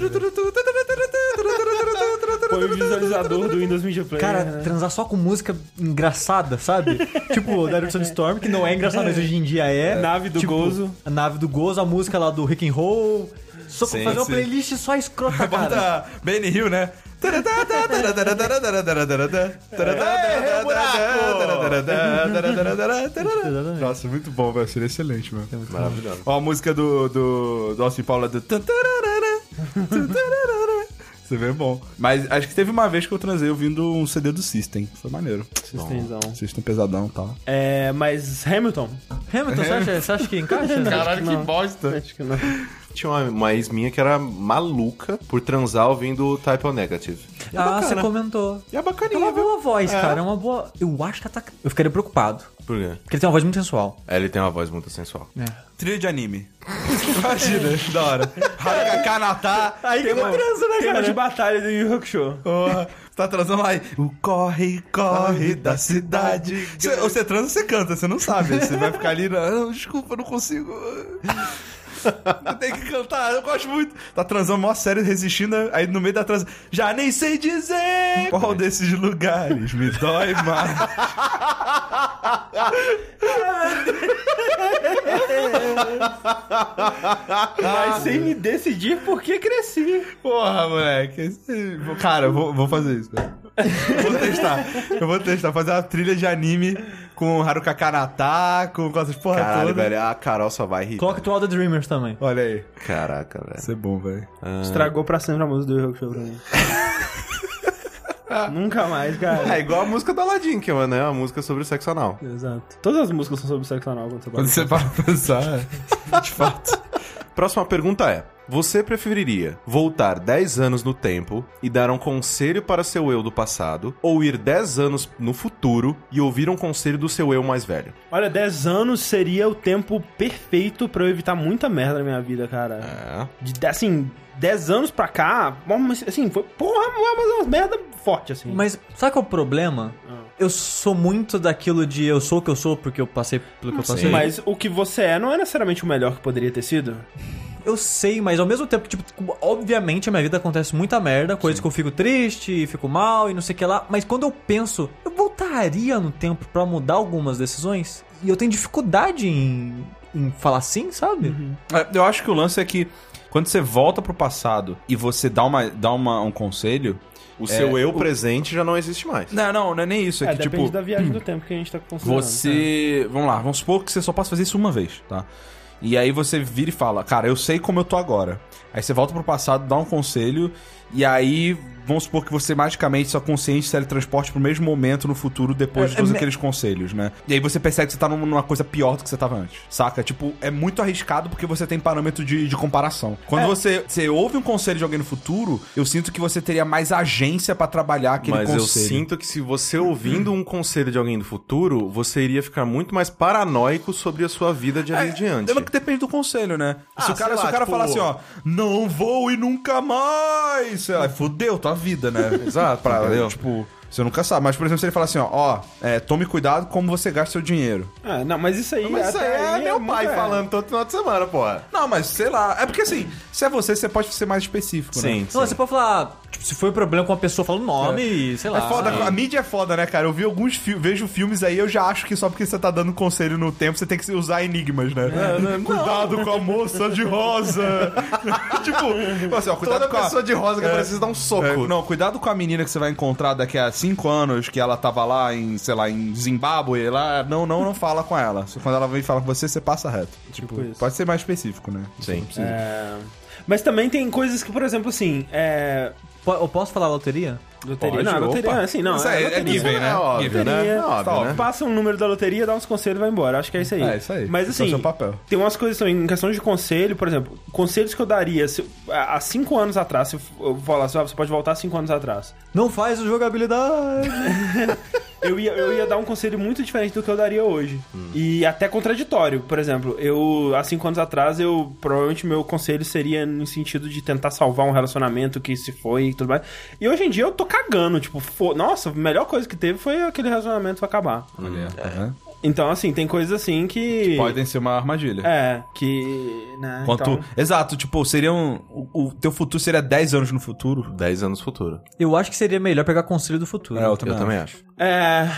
Põe o visualizador do Windows Media Player. Cara, né? transar só com música engraçada, sabe? tipo, Direction Storm, que não é engraçado, mas hoje em dia é. Nave do Tipo, Gozo. A nave do Gozo, a música lá do Rick and Roll. Só pra Sim, fazer uma sim. playlist só escrota, cara. Bota Benny Hill, né? Nossa, muito bom, velho. Seria excelente, mano. Maravilhoso. Ó, a música do, do, do Austin Paula do. Você vê bom. Mas acho que teve uma vez que eu transei ouvindo um CD do System. Foi maneiro. Systemzão. System pesadão e tal. É, mas Hamilton? Hamilton, você acha, você acha que encaixa? Caralho, que bosta. Acho que não. Tinha uma, uma ex minha que era maluca por transar ouvindo Type O Negative. É Ah, bacana. você comentou. E é É bacaninha, uma viu? boa voz, É. cara. É uma boa. Eu acho que ela tá. Eu ficaria preocupado. Por quê? Porque ele tem uma voz muito sensual. É, Ele tem uma voz muito sensual. Trilha de anime. Imagina, da hora. Kanata. Aí Tem uma, transa, né, tema de batalha do Yu Yu Hakusho. Porra, você tá transando lá e o corre, corre da cidade. Você, você transa, você canta, você não sabe. Você vai ficar ali, não, desculpa, eu não consigo. Tem que cantar, eu gosto muito. Tá transando mó sério, resistindo, aí no meio da transa, já nem sei dizer qual desses lugares me dói mais. Mas sem me decidir por que cresci. Porra, moleque. Cara, eu vou, vou fazer isso. cara. Eu vou testar. Eu vou testar. Fazer uma trilha de anime com Haruka Kanata, com, com essas porra Caralho, toda. velho, a Carol só vai rir. Coloca to All the Dreamers também. Olha aí. Caraca, velho. Isso é bom, velho. Estragou pra sempre a música do Yu Hakusho pra mim. Nunca mais, cara. É igual a música da Aladdin, que é uma, né, uma música sobre o sexo anal. Exato. Todas as músicas são sobre sexo anal quando você Quando bate. você para pensar, é. de fato. Próxima pergunta é: Você preferiria voltar 10 anos no tempo e dar um conselho para seu eu do passado, ou ir 10 anos no futuro e ouvir um conselho do seu eu mais velho? Olha, 10 anos seria o tempo perfeito pra eu evitar muita merda na minha vida, cara. É. De, assim, 10 anos pra cá, assim, foi, porra, mas umas merda forte, assim. Mas sabe qual é o problema? Eu sou muito daquilo de eu sou o que eu sou porque eu passei pelo que eu passei. Mas o que você é não é necessariamente o melhor que poderia ter sido. Eu sei, mas ao mesmo tempo, tipo, obviamente a minha vida acontece muita merda, coisas que eu fico triste, fico mal e não sei o que lá. Mas quando eu penso, eu voltaria no tempo pra mudar algumas decisões? E eu tenho dificuldade em, em falar sim, sabe? É, Eu acho que o lance é que quando você volta pro passado e você dá, uma, dá uma, um conselho. O seu eu presente já não existe mais. Não, não, não é nem isso. É, É, que, depende tipo, da viagem do tempo que a gente tá considerando. você. Vamos lá, vamos supor que você só possa fazer isso uma vez, tá? E aí você vira e fala, cara, eu sei como eu tô agora. Aí você volta pro passado, dá um conselho, e aí vamos supor que você magicamente, sua consciência se teletransporte pro mesmo momento no futuro depois de É, todos é me- aqueles conselhos, né? E aí você percebe que você tá num- numa coisa pior do que você tava antes, saca? Tipo, é muito arriscado porque você tem parâmetro de, de comparação. Quando você, você ouve um conselho de alguém no futuro, eu sinto que você teria mais agência pra trabalhar aquele Mas conselho. eu sinto que se você ouvindo um conselho de alguém do futuro, você iria ficar muito mais paranoico sobre a sua vida de ali em diante. É que depende do conselho, né? se Ah, o cara, sei se lá, o cara tipo- falar assim, ó, não vou e nunca mais, sei lá, fudeu tua vida, né? Exato, pra, entendeu? Tipo, você nunca sabe. Mas, por exemplo, se ele falar assim, ó, ó, é, tome cuidado como você gasta seu dinheiro. Ah, não, mas isso aí... Mas isso aí é meu muito- pai é. falando todo final de semana, porra. Não, mas sei lá. É porque assim, se é você, você pode ser mais específico, né? Sim, Não, você pode falar, tipo, se foi problema com uma pessoa, fala o nome e sei lá. É foda, a mídia é foda, né, cara? Eu vi alguns filmes, vejo filmes aí, eu já acho que só porque você tá dando conselho no tempo, você tem que usar enigmas, né? Cuidado com a moça de rosa. tipo, assim, ó, cuidado Toda com a... pessoa de rosa que precisa dar um soco. É, não, cuidado com a menina que você vai encontrar daqui a cinco anos, que ela tava lá em, sei lá, em Zimbábue, lá, não, não, não fala com ela. Quando ela vem falar com você, você passa reto. Tipo, isso. pode ser mais específico, né? Sim. É, Mas também tem coisas que, por exemplo, assim, é... Eu posso falar loteria? Loteria, Pode, não, opa. loteria, assim, não. Isso é- é loteria. given, né? É óbvio, né? Loteria, É óbvio, né? Passa um número da loteria, dá uns conselhos e vai embora. Acho que é isso aí. É, isso aí. Mas é assim, seu papel. tem umas coisas também, em questão de conselho, por exemplo, conselhos que eu daria se, há cinco anos atrás, se eu falar assim, ó, você pode voltar cinco anos atrás. Não faz o jogabilidade. Eu ia, eu ia dar um conselho muito diferente do que eu daria hoje. E até contraditório. Por exemplo, eu, há cinco anos atrás, eu provavelmente meu conselho seria no sentido de tentar salvar um relacionamento que se foi e tudo mais. E hoje em dia eu tô cagando, tipo, fo- nossa, a melhor coisa que teve foi aquele relacionamento acabar. Olha, vendo? Então, assim, tem coisas assim que. Podem ser uma armadilha. É, que. Né, Quanto... então- Exato, tipo, seria um... O, o teu futuro seria 10 anos no futuro. 10 anos futuro. Eu acho que seria melhor pegar conselho do futuro. É, eu Eu também, também acho. acho. É.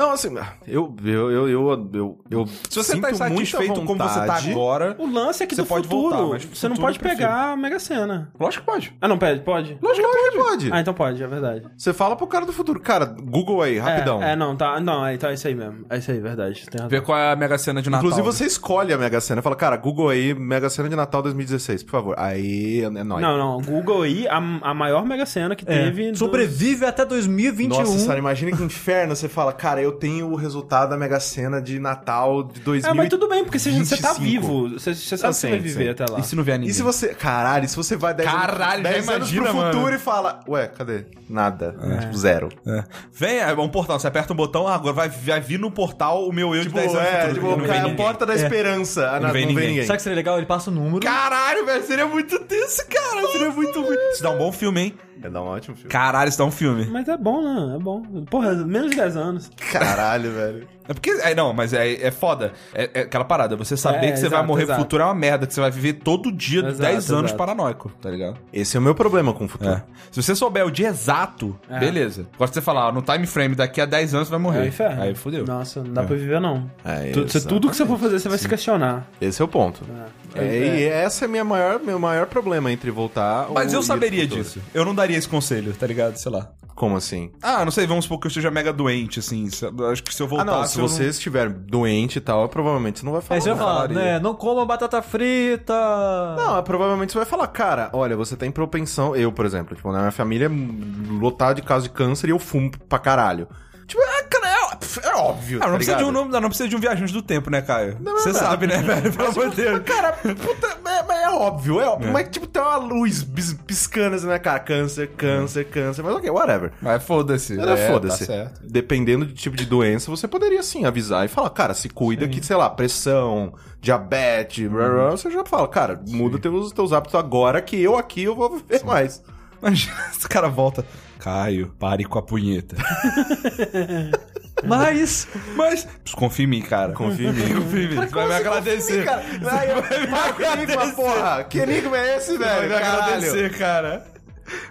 Não, assim, eu, eu, eu, eu, eu, eu Se você sinto tá muita insatisfeito como você tá agora... O lance é que Você do pode futuro, voltar, mas você não pode prefiro. pegar a Mega Sena. Lógico que pode. Ah, não, pede, pode? Lógico que pode. Ah, então pode, é verdade. Você fala pro cara do futuro. Cara, Google aí, rapidão. É, é, não, tá. Não, é, então é isso aí mesmo. É isso aí, verdade. Tem razão. Ver qual é a Mega Sena de Natal. Inclusive, você escolhe a Mega Sena. Fala, cara, Google aí, Mega Sena de Natal 2016, por favor. Aí é nóis. Não, não. Google aí, a, a maior Mega Sena que É. teve. dos- Sobrevive até 2021. Nossa, Sara, imagina que inferno você fala, cara, eu tenho o resultado da Mega Sena de Natal de 2000. É, mas tudo bem, porque você, você tá 25. vivo. Você, você sabe Eu que vai viver até lá. E se não vier ninguém? E se você. Caralho, se você vai 10 Caralho, anos, já 10 anos imagina, pro futuro mano. e fala, ué, cadê? Nada. Tipo, zero. É. Vem, é um portal. Você aperta um botão, ah, agora vai, vai vir no portal o meu eu Tipo, de 10 anos é, futuro. tipo, E não vem cara, a porta da esperança. Ah, não, vem não vem ninguém. ninguém. Sabe que seria legal? Ele passa o número. Caralho, velho, seria muito tenso, cara. Seria muito ruim. Isso dá um bom filme, hein? É dar um ótimo filme. Caralho, isso dá um filme. Mas é bom, né? É bom. Porra, menos de 10 anos. Caralho, velho. É porque. É, não, mas é, é foda. É, é aquela parada. Você saber É, que você vai exato, morrer exato. no futuro é uma merda, que você vai viver todo dia Exato, 10 anos paranoico, tá ligado? Esse é o meu problema com o futuro. É. Se você souber o dia exato, É. beleza. Agora se você falar, ó, no time frame daqui a 10 anos você vai morrer. Aí ferra. Aí fodeu. Nossa, não dá pra viver, não. É, Tu- tudo que você for fazer, você vai se questionar. Esse é o ponto. É. É, e essa é minha maior, meu maior problema entre voltar Mas ou eu saberia disso. Eu não daria esse conselho, tá ligado? Sei lá. Como assim? Ah, não sei, vamos supor que eu esteja mega doente, assim. se- Acho que se eu Ah, voltar. não, se você estiver doente e tal, provavelmente você não vai falar. Aí você vai falar, né? Não coma batata frita. Não, é, provavelmente você vai falar, cara, olha, você tem propensão. Eu, por exemplo, tipo, na minha família é lotada de casos de câncer e eu fumo pra caralho. Tipo, é, é, é óbvio. Ah, não, tá precisa de um, não, não precisa de um viajante do tempo, né, Caio? Você sabe, né, velho? Pelo amor de Deus. Cara, puta, é, é óbvio, é óbvio. Mas, tipo, tem uma luz piscando assim na cara. Câncer, câncer, câncer. Mas ok, whatever. Mas foda-se. Era É, foda-se. Tá. Dependendo do tipo de doença, você poderia sim avisar e falar, cara, se cuida que, sei lá, pressão, diabetes, blá, blá, blá, você já fala, cara, muda teus, teus hábitos agora que eu aqui eu vou viver mais. Imagina, esse cara volta. Caio, pare com a punheta. Mas. Mas, confia em mim, cara. Confia em mim. Confia em mim. Você vai me agradecer. Cara, vai, para com enigma, porra. Que enigma é esse, Vai velho? me Caralho. agradecer, cara.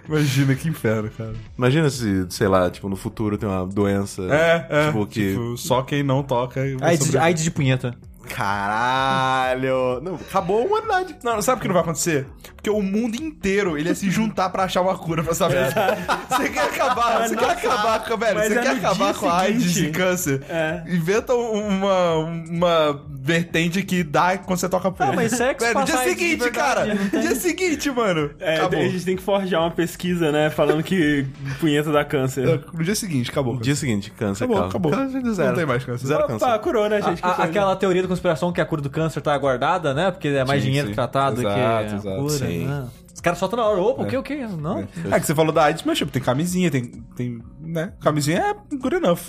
Imagina que inferno, cara. Imagina se, sei lá, tipo, no futuro tem uma doença. É, é. Tipo, que... Tipo, só quem não toca. vai AIDS. AIDS de punheta. Caralho. Não, acabou a humanidade. Não, sabe o que não vai acontecer? Porque o mundo inteiro ele ia se juntar pra achar uma cura pra essa merda. Você quer acabar, você quer acabar com, velho, você é quer no acabar com a AIDS e câncer. É. Inventa uma, uma vertente que dá quando você toca punheta. Ah, mas sexo Velho, no dia seguinte, verdade, cara. não tem- Dia seguinte, mano. É, acabou. a gente tem que forjar uma pesquisa, né? Falando que punheta dá câncer. No dia seguinte, acabou. Dia seguinte, câncer, Acabou, calma. acabou. Câncer de zero. Não tem mais câncer. Zero Opa, câncer. curou, né, gente? A- coisa. aquela teoria da conspiração que a cura do câncer tá guardada, né? Porque é mais Sim, dinheiro sim. tratado do que Exato, a exato. cura. Sim. né? Os caras soltam na hora. Opa, o que, o que? Não? É que você falou da AIDS, mas tipo, tem camisinha, tem, tem, né? Camisinha é good enough.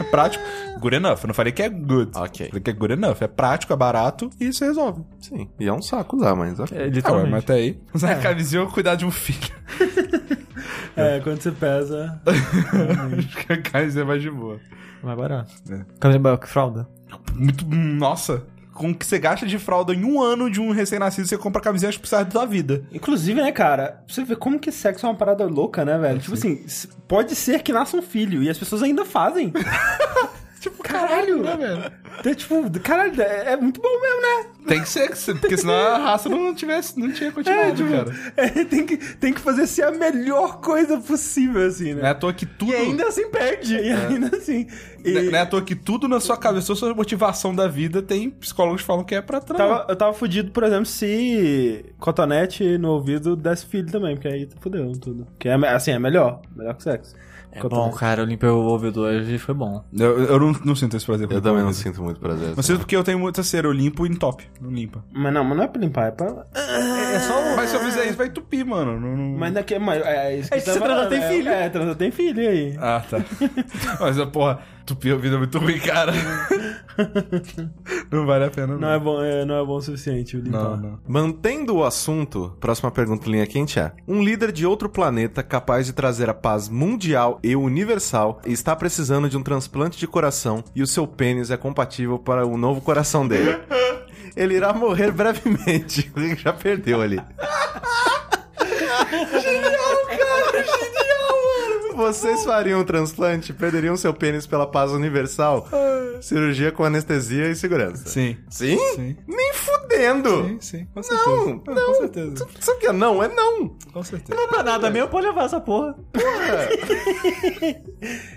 É prático. Good enough. Eu não falei que é good. Ok. Falei que é good enough. É prático, é barato e isso resolve. Sim. E é um saco usar, mas ok. É, Ah, literalmente. mas até aí. Usar camisinha ou cuidar de um filho. É, quando você pesa. Acho que a camisinha é mais de boa. Mais barato. É. Camisa que fralda. Muito. Nossa. Com o que você gasta de fralda em um ano de um recém-nascido, você compra camisinha acho que precisa da sua vida. Inclusive, né, cara? Você ver como que sexo é uma parada louca, né, velho? Tipo assim, s- pode ser que nasça um filho e as pessoas ainda fazem. tipo, caralho. né, velho? Então, tipo, caralho, é, é muito bom mesmo, né? Tem que ser, porque senão a raça não tivesse, não tinha continuado, tipo, cara. é, tem, que, tem que fazer ser a melhor coisa possível, assim, Não é né? à toa que tudo. E ainda assim perde. E ainda assim. E Não é à toa que tudo na sua cabeça, sua motivação da vida, tem psicólogos que falam que é pra transar. tava, eu tava fudido, por exemplo, se cotonete no ouvido desse filho também, porque aí fudeu tudo. Que é, assim, é melhor. Melhor que sexo. É bom, cara. Eu limpei o ouvido hoje e foi bom. Eu, eu não, não sinto esse prazer. Eu também não sinto muito prazer. Não sinto porque eu tenho muita cera, eu limpo em top. Não limpa. Mas não, mas não é pra limpar, é pra. É só Mas se eu fizer isso, vai entupir, mano. Não, não- Mas daqui, mas é isso É, se você transar, tem é, filho. É, transar tem filho, e aí? Ah, tá. Mas, porra, entupir a vida é muito ruim, cara. não vale a pena, não. Não é bom, é, não é bom o suficiente o limpar. Não, não. Mantendo o assunto, próxima pergunta linha quente é: Um líder de outro planeta capaz de trazer a paz mundial e universal está precisando de um transplante de coração e o seu pênis é compatível para o novo coração dele. Ele irá morrer brevemente. Ele já perdeu ali. genial, cara, genial, mano. Vocês fariam um transplante? Perderiam seu pênis pela paz universal? Cirurgia com anestesia e segurança. Sim. Sim? Sim. Nem fudendo. Sim, sim. Com certeza. Não, Ah, não. Com certeza. Tu- Sabe o que é não? É não. Com certeza. Não é pra nada mesmo, pode levar essa porra.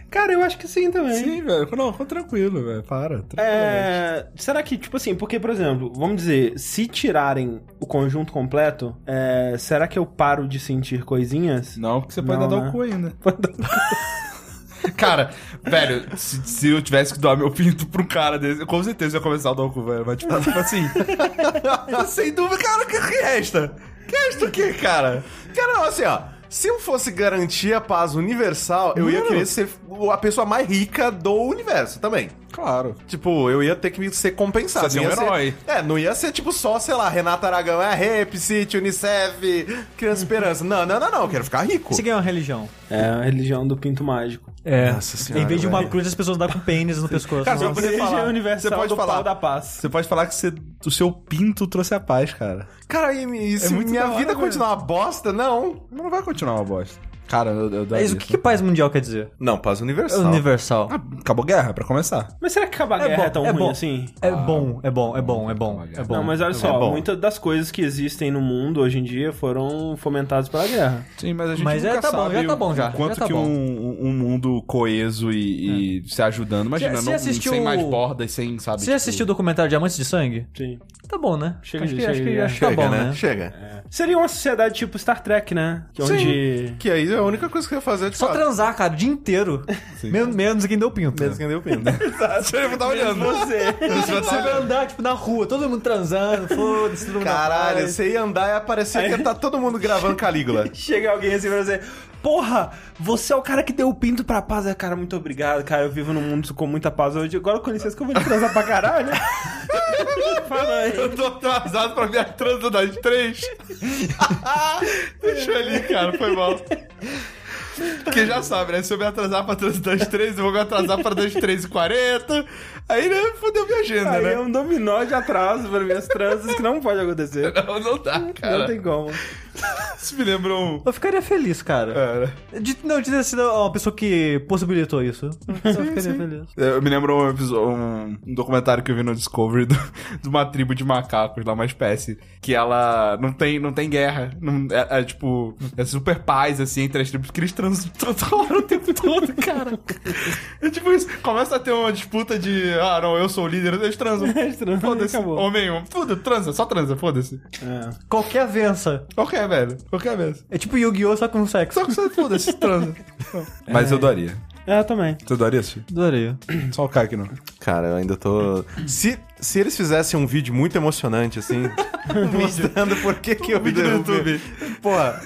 Cara, eu acho que sim também. Sim, velho. Não, tranquilo, velho. Para. tranquilamente. É, será que, tipo assim, porque, por exemplo, vamos dizer, se tirarem o conjunto completo, é, será que eu paro de sentir coisinhas? Não, porque você pode Não, dar né? o cu ainda. Cara, velho, se, se eu tivesse que doar meu pinto pra um cara desse, com certeza eu ia começar a dar o cu, velho. Mas, tipo, tipo assim. sem dúvida, cara, o que, resta? Que resta o quê, cara? Cara, assim, ó. Se eu fosse garantir a paz universal, eu ia Mano. querer ser a pessoa mais rica do universo também. Claro. Tipo, eu ia ter que ser compensado. Você ser um herói. É, não ia ser tipo só, sei lá, Renata Aragão, é Rap, City, Unicef, Criança Esperança. Não, não, não, não, eu quero ficar rico. Você ganha uma religião. É a religião do pinto mágico. É. Nossa senhora, Em vez de uma velho. cruz, as pessoas andam com pênis no pescoço. Cara, você Igreja falar. Universal Você pode do falar. Da Paz. Você pode falar que você, o seu pinto trouxe a paz, cara. Cara, e, e se muito minha vida velho. continuar uma bosta, não. Não vai continuar uma bosta. Cara, eu, eu Mas o que, que paz mundial quer dizer? Não, paz universal. Universal. Ah, acabou a guerra, pra começar. Mas será que acabar a É guerra bom, é tão é ruim bom. assim? É bom, é bom, é bom, é bom, é bom. Não, mas olha só, bom. muitas das coisas que existem no mundo hoje em dia foram fomentadas pela guerra. Sim, mas a gente Mas nunca é, tá bom, sabe já tá bom já, o quanto já tá que bom. um, um mundo coeso e, e se ajudando. Imagina, Você- não, assistiu sem mais bordas, sem, sabe? Você tipo- assistiu o documentário Diamantes de Sangue? Sim. Tá bom, né? Chega acho de- que, acho que, chega- acho que tá Chega, bom, né? né? Chega. Seria uma sociedade tipo Star Trek, né? Que onde... Que aí a única coisa que eu ia fazer é de Só fato. transar, cara, o dia inteiro. Menos, menos quem deu pinto. Mesmo quem deu pinto. Você tá olhando. Você. Você vai andar, tipo, na rua, todo mundo transando, foda-se, todo mundo Caralho, você ia andar e aparecia que tá todo mundo gravando Calígula. Chega alguém assim pra você... Porra, você é o cara que deu o pinto pra paz. É, cara, muito obrigado, cara. Eu vivo num mundo com muita paz hoje. Agora, com licença, que eu vou te transar pra caralho. Eu tô atrasado pra minha transa das três. Deixa ali, cara, foi mal. Porque já sabe, né? Se eu me atrasar pra das três, eu vou me atrasar pra das três e quarenta. Aí, né, fodeu minha agenda, Aí né? é um dominó de atraso para minhas transas que não pode acontecer. Não, não dá, cara. Não tem como. Isso me lembra um... Eu ficaria feliz, cara. De, não, de ter sido uma pessoa que possibilitou isso. Eu ficaria feliz. eu me lembro um, um, um documentário que eu vi no Discovery do- de uma tribo de macacos lá, uma espécie, que ela não tem, não tem guerra. Não, é, é, tipo, é super paz, assim, entre as tribos, que toda hora o tempo todo, cara. É tipo isso, começa a ter uma disputa de, ah, não, eu sou o líder, eles transam. Eles transam, Foda-se, homem, foda transa, só transa, foda-se. É. Qualquer vença. Qualquer, velho, qualquer vez. É tipo Yu-Gi-Oh! só com sexo. Só que você, foda-se, transa. Mas eu daria. É, eu também. Você daria, assistir? Adorei. Só o cara que não. Cara, eu ainda tô. Se, se eles fizessem um vídeo muito emocionante, assim, mostrando por que que eu vi vídeo no YouTube. Porra,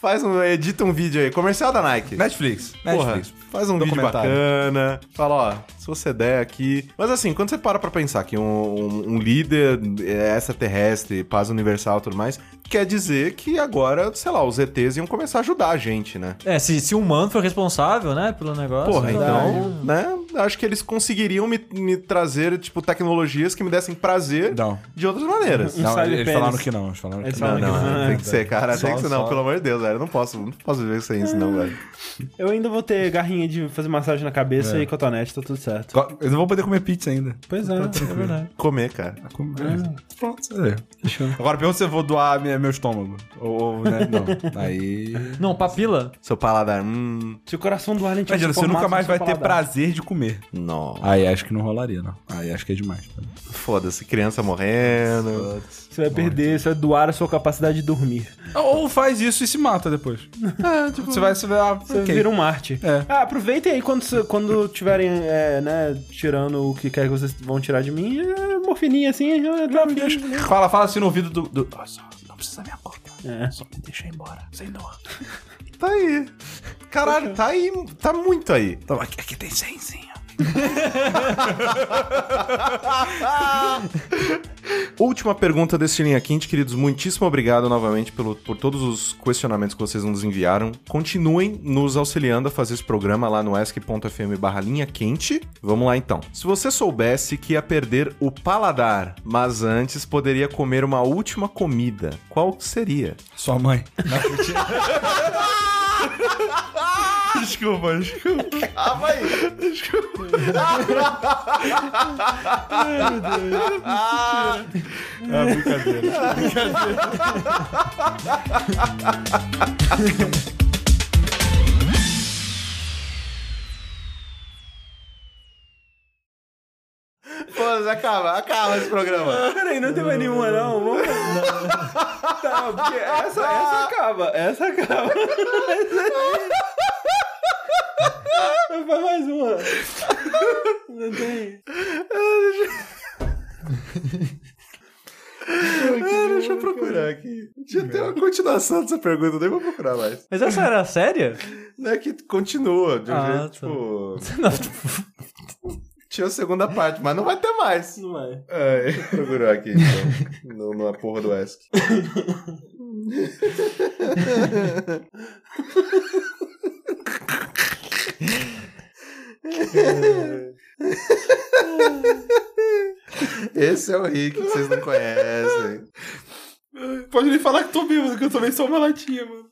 faz um. Edita um vídeo aí. Comercial da Nike. Netflix. Porra, Netflix. faz um vídeo bacana. Fala, ó, se você der aqui. Mas assim, quando você para pra pensar que um, um- um líder é, extraterrestre, paz universal e tudo mais, quer dizer que agora, sei lá, os ETs iam começar a ajudar a gente, né? É, se, se o humano for responsável, né, pelo negócio. Porra, então- então, né? Acho que eles conseguiriam me, me trazer, tipo, tecnologias que me dessem prazer Não. de outras maneiras. Não, cyber eles falaram que não. Eles falaram que Eles não. Não, falaram não, que não. tem que ser, cara. Só- tem que ser, não, só- pelo amor de Deus, velho. Eu não posso, não posso viver sem isso, não, velho. Eu ainda vou ter garrinha de fazer massagem na cabeça e cotonete, tá tudo certo. Eles não vão poder comer pizza ainda. Pois é, é verdade. Comer, cara. Pronto, é. Agora pergunta se eu vou doar minha- meu estômago. Ou, ou, né? Não. Aí. Não, papila. Seu paladar, hum. Se o coração do Alien Imagina, você nunca mais vai ter paladar. prazer de comer. Não. Aí acho que não rolaria, não. Aí acho que é demais. Foda-se, criança morrendo. Você vai perder, você vai doar a sua capacidade de dormir. Ou faz isso e se mata depois. É, tipo, você vai. Você vai ah, Você ok. vira um Marte. É. Ah, aproveitem aí quando, quando tiverem, é, né, tirando o que quer que vocês vão tirar de mim, é, morfininha assim, é, desafio. Fala, fala assim no ouvido do. do... Só, não precisa me acordar. É. Só me deixa ir embora, sem dor. Tá aí. Caralho, tá aí. Tá muito aí. Aqui, aqui tem senzinho. Última pergunta desse Linha Quente, queridos. Muitíssimo obrigado novamente pelo, por todos os questionamentos que vocês nos enviaram. Continuem nos auxiliando a fazer esse programa lá no ask.fm barra linha quente. Vamos lá então. Se você soubesse que ia perder o paladar, mas antes poderia comer uma última comida, qual seria? Sua mãe. desculpa, desculpa. Calma aí. Ah, brincadeira. Foda-se, acaba, acaba esse programa. Peraí, não tem mais nenhuma não, vamos... Tá, porque essa, essa acaba, essa acaba. Faz mais uma. Não tem. Ah, deixa eu procurar aqui. Tinha ter uma continuação dessa pergunta, nem vou procurar mais. Mas essa era séria? Não é que continua, de um Ah, jeito, tá. tipo... Não, tipo, Tinha a segunda parte, mas não vai ter mais. Não vai. É, procurar aqui, então. no, numa porra do Ask. Esse é o Rick que vocês não conhecem. Pode nem falar que tô bêbado, que eu tomei só uma latinha, mano.